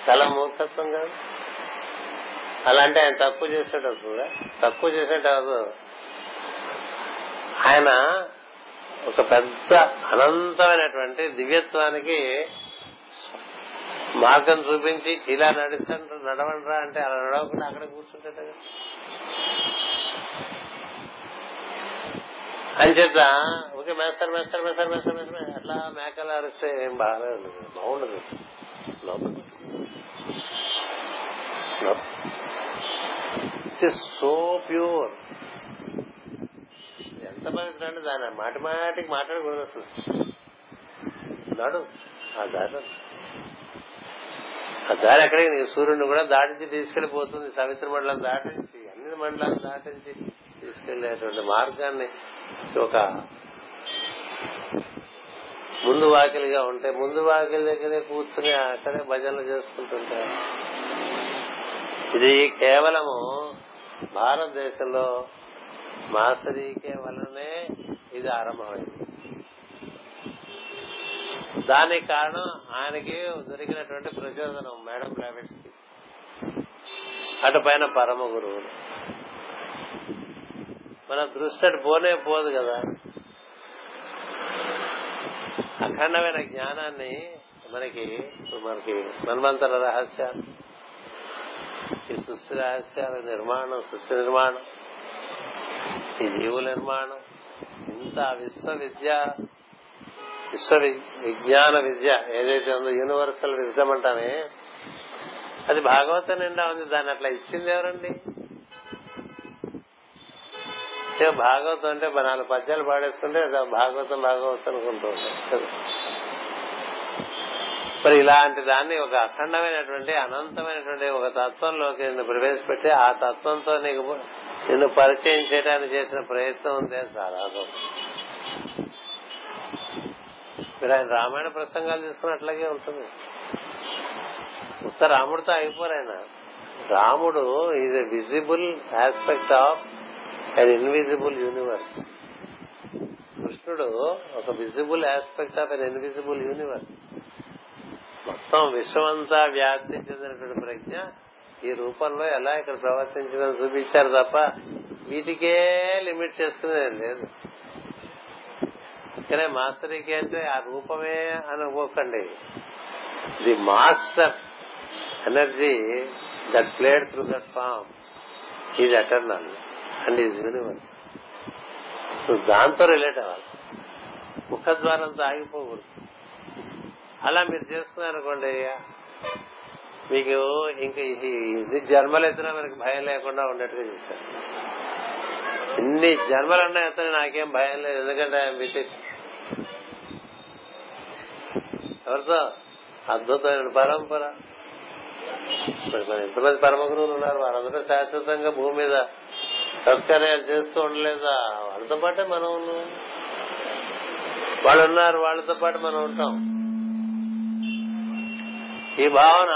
చాలా మూర్ఖత్వం కాదు. అలాంటి ఆయన తక్కువ చేసేటప్పుడు కూడా తక్కువ చేసేటప్పుడు ఆయన ఒక పెద్ద అనంతమైనటువంటి దివ్యత్వానికి మార్గం చూపించి ఇలా నడుచండి నడవండిరా అంటే అలా నడవకుండా అక్కడ కూర్చుంటాడు అని చెప్తా ఓకే మేస్తారు మేస్తారు మేస్తారు మేస్తారు మేస్తారు. అట్లా మేకలు అరిస్తే ఏం బాగాలేదు. బాగుండదు. లోపల ఇట్ సో ప్యూర్ ఎంత పవిత్ర అంటే దాని? మాటి మాటికి మాట్లాడకూడదు అసలు. నడు ఆ దారి ఆ దారి ఎక్కడికి? నీ సూర్యుడిని కూడా దాటించి తీసుకెళ్ళిపోతుంది సవిత్ర మండలం దాటించి అన్ని మండలాలు దాటించి తీసుకెళ్ళేటువంటి మార్గాన్ని ఒక ముందు వాకిలిగా ఉంటే ముందు వాకిలి దగ్గరే కూర్చుని అక్కడే భజనలు చేసుకుంటుంటారు. ఇది కేవలము భారతదేశంలో మాసరీకే వలనే ఇది ఆరంభమైంది. దానికి కారణం ఆయనకి దొరికినటువంటి ప్రచోదనం మేడం బ్లావెట్స్కి అటు పైన పరమ గురువులు. మన దృష్టి అటు పోనే పోదు కదా. అఖండమైన జ్ఞానాన్ని మనకి మనకి మన్వంతర రహస్యాలు. ఈ సృష్టి రహస్యాల నిర్మాణం సృష్టి నిర్మాణం ఈ జీవుల నిర్మాణం ఇంత విశ్వ విద్య విశ్వ విజ్ఞాన విద్య ఏదైతే ఉందో యూనివర్సల్ విజ్డమ్ అంటామే అది భాగవతం నిండా ఉంది. దాన్ని అట్లా ఇచ్చింది ఎవరండి? భాగవతం అంటే నాలుగు పద్యాలు పాడేసుకుంటే భాగవతం భాగవతం అనుకుంటూ ఉంటాం మరి ఇలాంటి దాన్ని ఒక అఖండమైనటువంటి అనంతమైనటువంటి ఒక తత్వంలోకి నిన్ను ప్రవేశపెట్టి ఆ తత్వంతో నీకు నిన్ను పరిచయం చేయడానికి చేసిన ప్రయత్నం ఉందే చాలా మీరు ఆయన రామాయణ ప్రసంగాలు తీసుకున్నట్లాగే ఉంటుంది. ఉత్త రాముడితో అయిపోరు ఆయన. రాముడు is a visible aspect of an invisible universe కృష్ణుడు ఒక visible aspect of an invisible universe మొత్తం విశ్వమంతా వ్యాప్తి చెందినటువంటి ప్రజ్ఞ ఈ రూపంలో ఎలా ఇక్కడ ప్రవర్తించడం చూపించారు తప్ప వీటికే లిమిట్ చేసుకునేది లేదు. ఇక్కడే మాస్టరీకి అంటే ఆ రూపమే అనుకోకండి. The master energy that played through that form is eternal and is universe. నువ్వు దాంతో రిలేట్ అవ్వాలి. ముఖద్వారంతో ఆగిపోకూడదు అలా మీరు చేసుకున్నారనుకోండి మీకు ఇంకా ఇది జన్మలు ఎత్తున మనకి భయం లేకుండా ఉన్నట్టుగా చేశారు. ఇన్ని జన్మలు ఉన్నాయి అతను నాకేం భయం లేదు ఎందుకంటే విత్ ఎవరితో? అద్భుతమైన పరంపర. మన ఎంతమంది పరమ గురువులు ఉన్నారు? వారందరూ శాశ్వతంగా భూమి మీద సత్కార్యాలు చేస్తూ ఉండలేదా? వాళ్ళతో పాటే మనం ఉన్నాం. వాళ్ళు ఉన్నారు వాళ్ళతో పాటు మనం ఉంటాం. ఈ భావన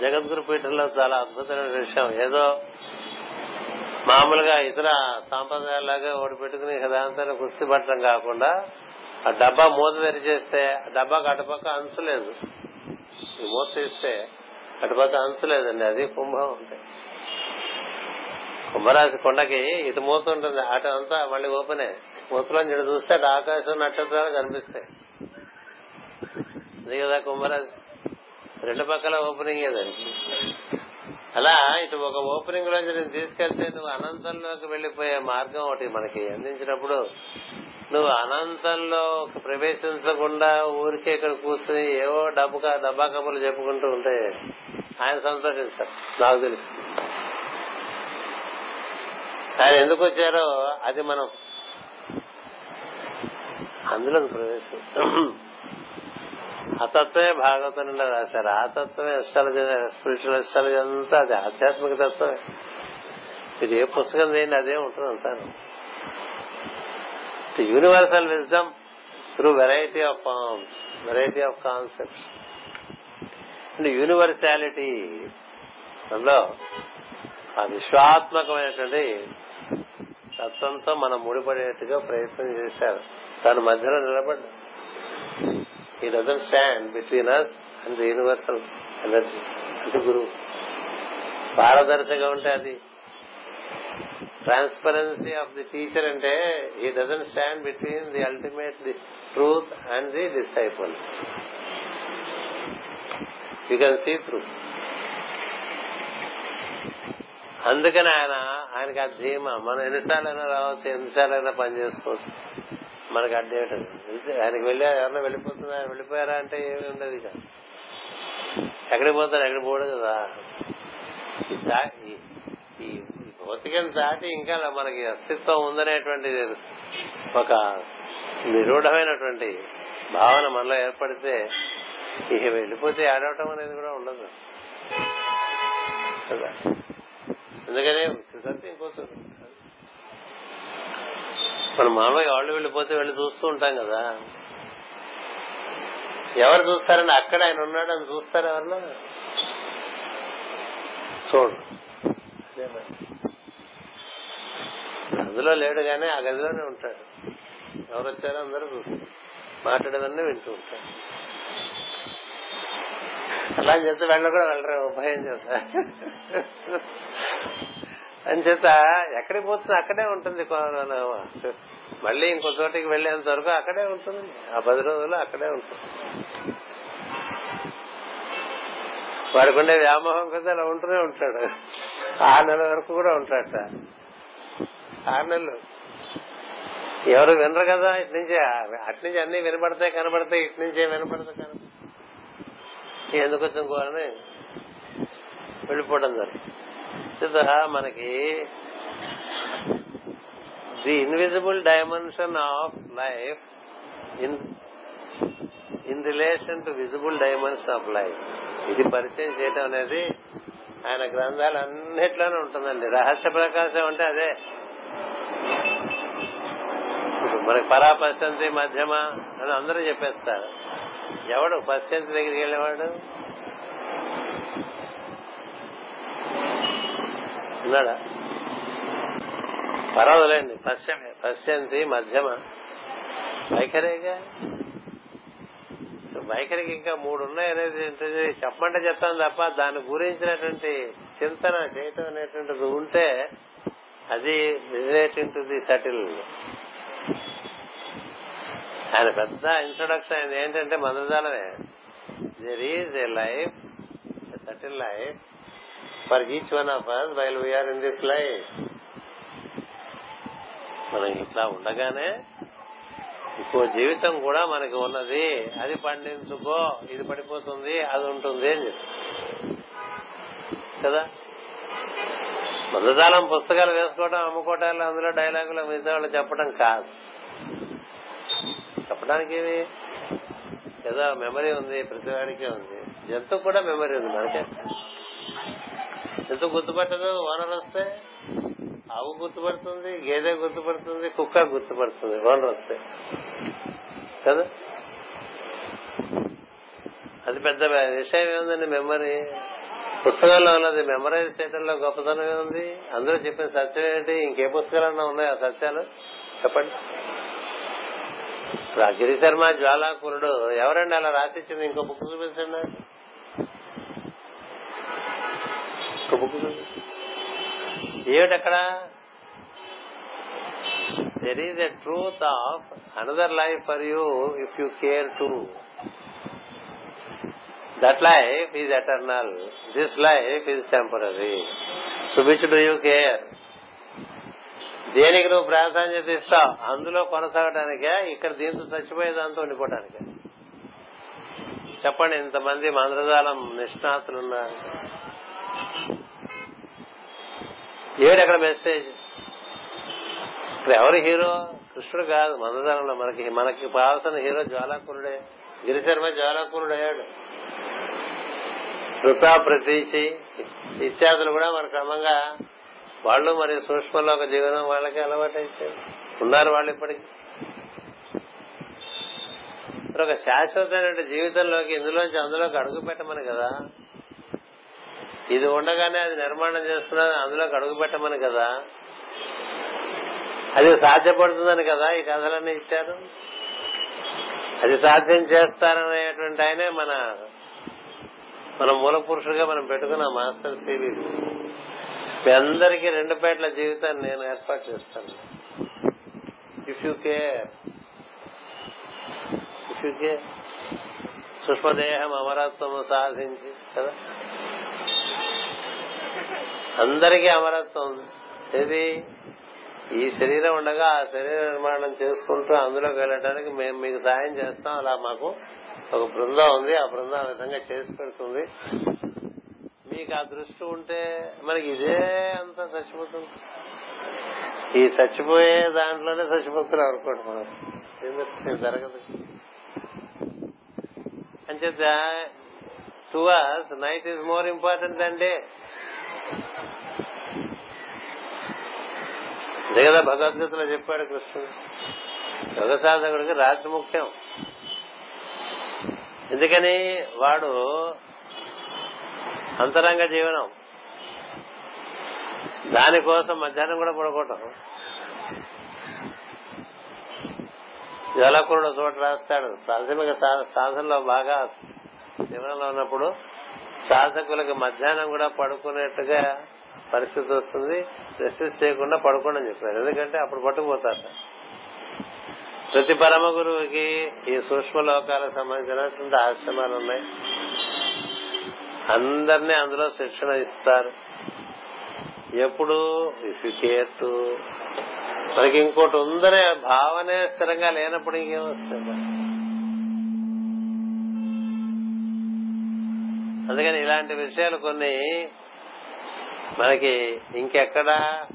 జగద్గురు పీఠంలో చాలా అద్భుతమైన విషయం. ఏదో మామూలుగా ఇతర సాంప్రదాయాలాగా ఓడి పెట్టుకుని దాంతో కుస్తీ పట్టడం కాకుండా ఆ డబ్బా మూత తెరిచేస్తే డబ్బాకి అటుపక్క అంచు లేదు. ఈ మూత తీస్తే అటుపక్క అంచు లేదండి. అది కుంభం ఉంటాయి కుంభరాశి కొండకి ఇటు మూత ఉంటుంది. అటు అంతా మళ్ళీ ఓపెనే. మూతలో ఇటు చూస్తే అటు ఆకాశం నక్షత్రాలు కనిపిస్తాయి. అది కదా కుంభరాశి. రెండు పక్కల ఓపెనింగ్ దానికి. అలా ఇటు ఒక ఓపెనింగ్ లోంచి నేను తీసుకెళ్తే నువ్వు అనంతంలోకి వెళ్ళిపోయే మార్గం ఒకటి మనకి అందించినప్పుడు నువ్వు అనంతంలో ప్రవేశించకుండా ఊరికే ఇక్కడ కూర్చుని ఏవో డబ్బు డబ్బా కబుర్లు చెప్పుకుంటూ ఉంటే ఆయన సంతోషిస్తారు. నాకు తెలుసు. ఆయన ఎందుకు వచ్చారో అది మనం అందులోకి ప్రవేశం అతత్వమే తత్వమే భాగవతం రాశారు ఆ తత్వమే అష్టాలజీ స్పిరిచువల్ అష్టాలజీ అంతా అది. ఆధ్యాత్మిక తత్వమే. మీరు ఏ పుస్తకం దేని అదే ఉంటుంది అంటాను. Universal wisdom through variety of forms variety of concepts and universality అందులో ఆ విశ్వాత్మకమైనటువంటి తత్వంతో మనం ముడిపడేట్టుగా ప్రయత్నం చేశారు. దాని మధ్యలో నిలబడ్డారు he doesn't stand between us and the universal energy అంటే గురువు పారదర్శకంగా ఉంటే అది ట్రాన్స్పరెన్సీ ఆఫ్ ది టీచర్ అంటే he doesn't stand between the ultimate the truth and the disciple you can see through అందుకని ఆయన ఆయనకి ఆ ధీమ మనం ఎన్నిసార్లైనా రావచ్చు అయినా పని చేసుకోవచ్చు మనకి అడ్డేటది ఆయనకి వెళ్ళి ఎవరన్నా వెళ్ళిపోతుందా వెళ్ళిపోయారా అంటే ఏమి ఉండదు ఇక. ఎక్కడికి పోతారు ఎక్కడికి పోడు కదా. ఈ భౌతికం దాటి ఇంకా మనకి అస్తిత్వం ఉందనేటువంటి ఒక నిరూఢమైనటువంటి భావన మనలో ఏర్పడితే ఇక వెళ్ళిపోతే ఆడవటం అనేది కూడా ఉండదు. కదా? ఎందుకని? కృతజ్ఞత మనం మామూలుగా వాళ్ళు వెళ్ళిపోతే వెళ్ళి చూస్తూ ఉంటాం కదా. ఎవరు చూస్తారని అక్కడ ఆయన ఉన్నాడు అని చూస్తారు ఎవరన్నా? చూడు. గదిలో అందులో లేడు గానీ ఆ గదిలోనే ఉంటాడు. ఎవరు వచ్చారో అందరూ చూస్తారు. మాట్లాడేదన్నీ వింటూ ఉంటాడు అలా అని చెప్తే వెళ్ళ కూడా వెళ్ళరు భయం చేస్తా. అని చేత ఎక్కడికి పోతుంది అక్కడే ఉంటుంది మళ్ళీ ఇంకో చోటికి వెళ్ళేంత వరకు అక్కడే ఉంటుంది. ఆ పది రోజులు అక్కడే ఉంటుంది. వాడికి ఉండే వ్యామోహం కదా అలా ఉంటూనే ఉంటాడు. ఆరు నెలల వరకు కూడా ఉంటాడట. ఆరు నెలలు. ఎవరు వినరు కదా ఇటు నుంచి. అటు నుంచి అన్ని వినపడతాయి కనబడతాయి ఇటు నుంచే వినపడతాయి కనబడతాయి ఎందుకు వచ్చిన కోరని వెళ్ళిపోవడం జరుగుతుంది మనకి the invisible dimension of life in in relation to visible dimension of life. ఇది పరిచయం చేయటం అనేది ఆయన గ్రంథాలు అన్నిట్లోనే ఉంటుందండి. రహస్య ప్రకాశం అంటే అదే. మనకి పరా పశ్చంతి మధ్యమ అని అందరూ చెప్పేస్తారు. ఎవడు? పశ్చంతి దగ్గరికి వెళ్ళేవాడు? ఉన్నాడా? పర్వాలేండి పశ్చిమ పశ్చంతి మధ్యమ. వైఖరేగా? వైఖరికి ఇంకా మూడు ఉన్నాయి అనేది ఏంటంటే చెప్పమంటే చెప్తాను తప్ప దాని గురించినటువంటి చింతన చేయటం అనేటువంటిది ఉంటే అది రిలేటింగ్ టు ది సటిల్. ఆయన పెద్ద ఇంట్రొడక్షన్ ఆయన ఏంటంటే మందజాలమే. There is a life subtle life for each one of us while we are in this life మనం ఇట్లా ఉండగానే ఇంకో జీవితం కూడా మనకి ఉన్నది. అది పండించుకో ఇది పడిపోతుంది అది ఉంటుంది అని చెప్పి కదా? మందజాలం పుస్తకాలు వేసుకోవడం అమ్ముకోవటాలు అందులో డైలాగులు మిగతా వాళ్ళు చెప్పడం కాదు. చెప్పడానికి ఏమి? ఏదో మెమరీ ఉంది ప్రతివాడికి ఉంది. జంతువు కూడా మెమరీ ఉంది మనకే. ఎందుకు గుర్తుపట్టదు ఓనర్ వస్తే ఆవు గుర్తుపడుతుంది గేదె గుర్తుపడుతుంది కుక్క గుర్తుపడుతుంది ఓనర్ వస్తే. కదా? అది పెద్ద విషయం ఏముందండి మెమరీ? పుస్తకాల్లో ఉన్నది మెమరైజ్ చేయడంలో గొప్పతనం ఏముంది? అందరూ చెప్పిన సత్యం ఏంటి? ఇంకే పుస్తకాలన్నా ఉన్నాయి ఆ సత్యాలు? చెప్పండి. ఇప్పుడు ఆ గిరి శర్మ జ్వాలాకురుడు ఎవరండి అలా రాసిచ్చింది ఇంకో బుక్ చూపించండి. ఇంకో ఏమిటక్కడ? There is a truth of another life for you if you care to that life is eternal this life is temporary so which do you care దేనికి నువ్వు ప్రాధాన్యత ఇస్తావు అందులో కొనసాగడానికే ఇక్కడ దీంతో చచ్చిపోయే దాంతో ఉండిపోవడానికే చెప్పండి ఇంతమంది మంద్రజాలం నిష్ణాతులు ఏడు అక్కడ మెసేజ్ ఇక్కడ ఎవరు హీరో కృష్ణుడు కాదు మందజాలంలో మనకి మనకి కావాల్సిన హీరో జ్వాలాకురుడే. గిరిశర్మ జ్వాలాకురుడు అయ్యాడు. కృత ప్రతీచి ఇత్యాదులు కూడా మన క్రమంగా వాళ్ళు మరి సూక్ష్మంలో ఒక జీవనం వాళ్ళకి అలవాటు అయితే ఉన్నారు వాళ్ళు ఇప్పటికి. ఒక శాశ్వతమైన జీవితంలోకి ఇందులోంచి అందులోకి అడుగు పెట్టమని కదా? ఇది ఉండగానే అది నిర్మాణం చేసుకున్నది అందులోకి అడుగు పెట్టమని కదా? అది సాధ్యపడుతుందని కదా ఈ కథలన్నీ ఇచ్చారు? అది సాధ్యం చేస్తారనేటువంటి ఆయనే మన మన మూల పురుషుడిగా మనం పెట్టుకున్న మాస్టర్ సివి మీ అందరికీ రెండు పేట్ల జీవితాన్ని నేను ఏర్పాటు చేస్తాను. If you care if you care సూక్ష్మదేహం అమరత్వము సాధించి కదా? అందరికీ అమరత్వం ఉంది. ఏది? ఈ శరీరం ఉండగా ఆ శరీర నిర్మాణం చేసుకుంటూ అందులోకి వెళ్ళడానికి మేము మీకు సాయం చేస్తాం. అలా మాకు ఒక బృందం ఉంది. ఆ బృందం ఆ విధంగా చేసి పెడుతుంది. మీకు ఆ దృష్టి ఉంటే మనకి ఇదే అంతా చచ్చిపోతుంది ఈ చచ్చిపోయే దాంట్లోనే చచ్చిపోతున్నారు అనుకోండి మనం. ఎందుకు జరగదు. అంచేత to us night is more important అండి అదే కదా భగవద్గీతలో చెప్పాడు కృష్ణుడు. యోగ సాధకుడికి రాత్రి ముఖ్యం. ఎందుకని? వాడు అంతరంగ జీవనం. దానికోసం మధ్యాహ్నం కూడా పడుకోవటం. జలకుడు చోట రాస్తాడు. ప్రాథమిక సాధనలో బాగా జీవనంలో ఉన్నప్పుడు సాధకులకు మధ్యాహ్నం కూడా పడుకునేట్టుగా పరిస్థితి వస్తుంది. రెసిస్ట్ చేయకుండా పడుకోండి అని చెప్పారు. ఎందుకంటే అప్పుడు పట్టుకుపోతారు. ప్రతి పరమ గురువుకి ఈ సూక్ష్మ లోకాలకు సంబంధించినటువంటి ఆశ్రమాలు ఉన్నాయి. అందరినీ అందులో శిక్షణ ఇస్తారు. ఎప్పుడు ఇఫ్ మనకి ఇంకోటి ఉందనే భావనే స్థిరంగా లేనప్పుడు ఇంకేం వస్తుంది? అందుకని ఇలాంటి విషయాలు కొన్ని మనకి ఇంకెక్కడా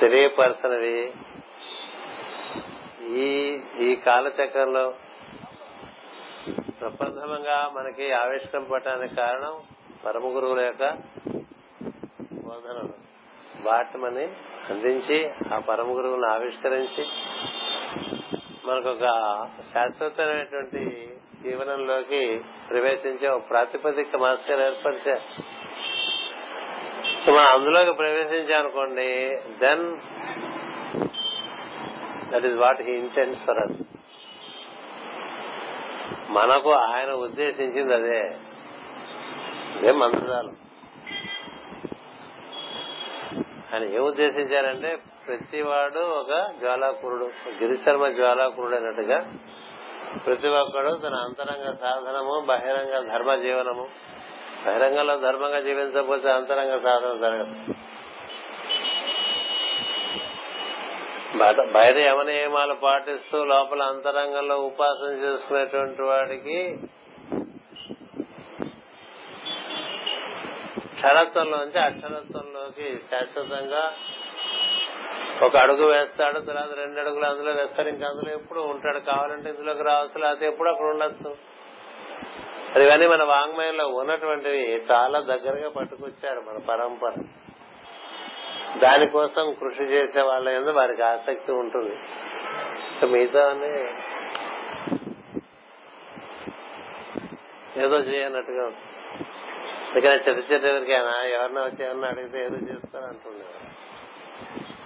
తెలియపరచనివి. ఈ ఈ కాలచక్రంలో ప్రప్రథమంగా మనకి ఆవిష్కరింపడానికి కారణం పరమ గురువుల యొక్క బోధనలు. వాటిని అందించి ఆ పరమ గురువులను ఆవిష్కరించి మనకు ఒక శాశ్వతమైనటువంటి జీవనంలోకి ప్రవేశించే ఒక ప్రాతిపదిక మాస్టర్ ఏర్పరిచారు మనం అందులోకి ప్రవేశించామనుకోండి then that is what he intends for us మనకు ఆయన ఉద్దేశించింది అదే. అదే మంత్రజాలం. ఆయన ఏం ఉద్దేశించారంటే ప్రతివాడు ఒక జ్వాలాకురుడు గిరిశర్మ జ్వాలాకురుడు అన్నట్టుగా ప్రతి ఒక్కడు తన అంతరంగ సాధనము బహిరంగ ధర్మ జీవనము బహిరంగంలో ధర్మంగా జీవించకపోతే అంతరంగ సాధన జరగదు. బయట యమ నియమాలు పాటిస్తూ లోపల అంతరంగంలో ఉపాసన చేసుకునేటువంటి వాడికి క్షరత్వంలోంచి అక్షరత్వంలోకి శాశ్వతంగా ఒక అడుగు వేస్తాడు తర్వాత రెండు అడుగులు అందులో వేస్తాడు ఇంకా అందులో ఎప్పుడు ఉంటాడు. కావాలంటే ఇందులోకి రావచ్చు లేకపోతే ఎప్పుడు అక్కడ ఉండొచ్చు. అది కానీ మన వాంగ్మయంలో ఉన్నటువంటివి చాలా దగ్గరగా పట్టుకొచ్చారు మన పరంపర. దానికోసం కృషి చేసే వాళ్ళ ఎందుకు వారికి ఆసక్తి ఉంటుంది. మిగతా ఏదో చేయనట్టుగా ఉంటుంది అందుకని చిన్న చిన్న ఎవరికైనా ఎవరినా వచ్చి ఏమన్నా అడిగితే ఏదో చేస్తాను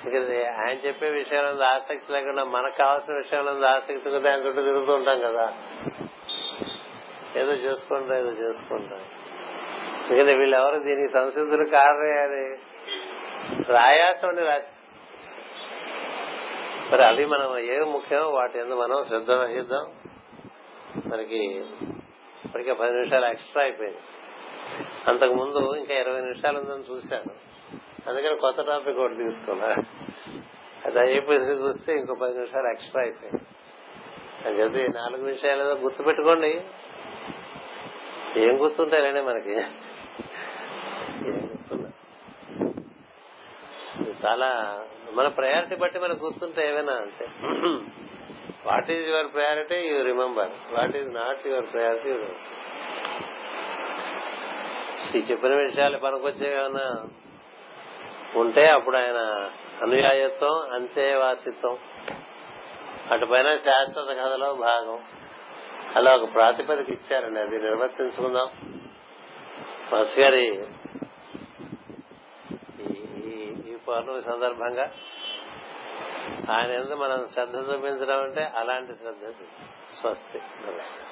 ఎందుకంటే ఆయన చెప్పే విషయాల ఆసక్తి లేకుండా మనకు కావాల్సిన విషయాల ఆసక్తి దాని చుట్టూ తిరుగుతూ ఉంటాం కదా. ఏదో చేసుకుంటా ఏదో చేసుకుంటా. ఎందుకంటే వీళ్ళెవరు దీనికి సంసిద్ధులు కారణే రాయాసం రాసి మరి అవి మనం ఏ ముఖ్యమో వాటి ఎందుకు మనం శ్రద్ధ వహిద్దాం. మనకి ఇప్పటికే పది నిమిషాలు ఎక్స్ట్రా అయిపోయింది. అంతకు ముందు ఇంకా ఇరవై నిమిషాలు ఉందని చూశాను. అందుకని కొత్త టాపిక్ ఒకటి తీసుకున్నా. అది అయిపోయి చూస్తే ఇంకో పది నిమిషాలు ఎక్స్ట్రా అయిపోయింది. అని ఈ నాలుగు విషయాలు ఏదో గుర్తు పెట్టుకోండి ఏం గుర్తుంటాయండి మనకి చాలా మన ప్రయారిటీ బట్టి మనకు గుర్తుంటే ఏమైనా అంతే what is your priority? You remember. What is not your priority? ఈ చెప్పిన విషయాలు పనికొచ్చేవేమన్నా ఉంటే అప్పుడు ఆయన అనుయాయత్వం అంతేవాసిత్వం అటుపైన శాశ్వత కథలో భాగం. అలా ఒక ప్రాతిపదిక ఇచ్చారండి అది నిర్వర్తించుకుందాం. మాస్ గారి ఈ పౌర్ణమి సందర్భంగా ఆయన ఎందుకు మనం శ్రద్ధ చూపించడం అంటే అలాంటి శ్రద్ధ స్వస్తి. నమస్తే.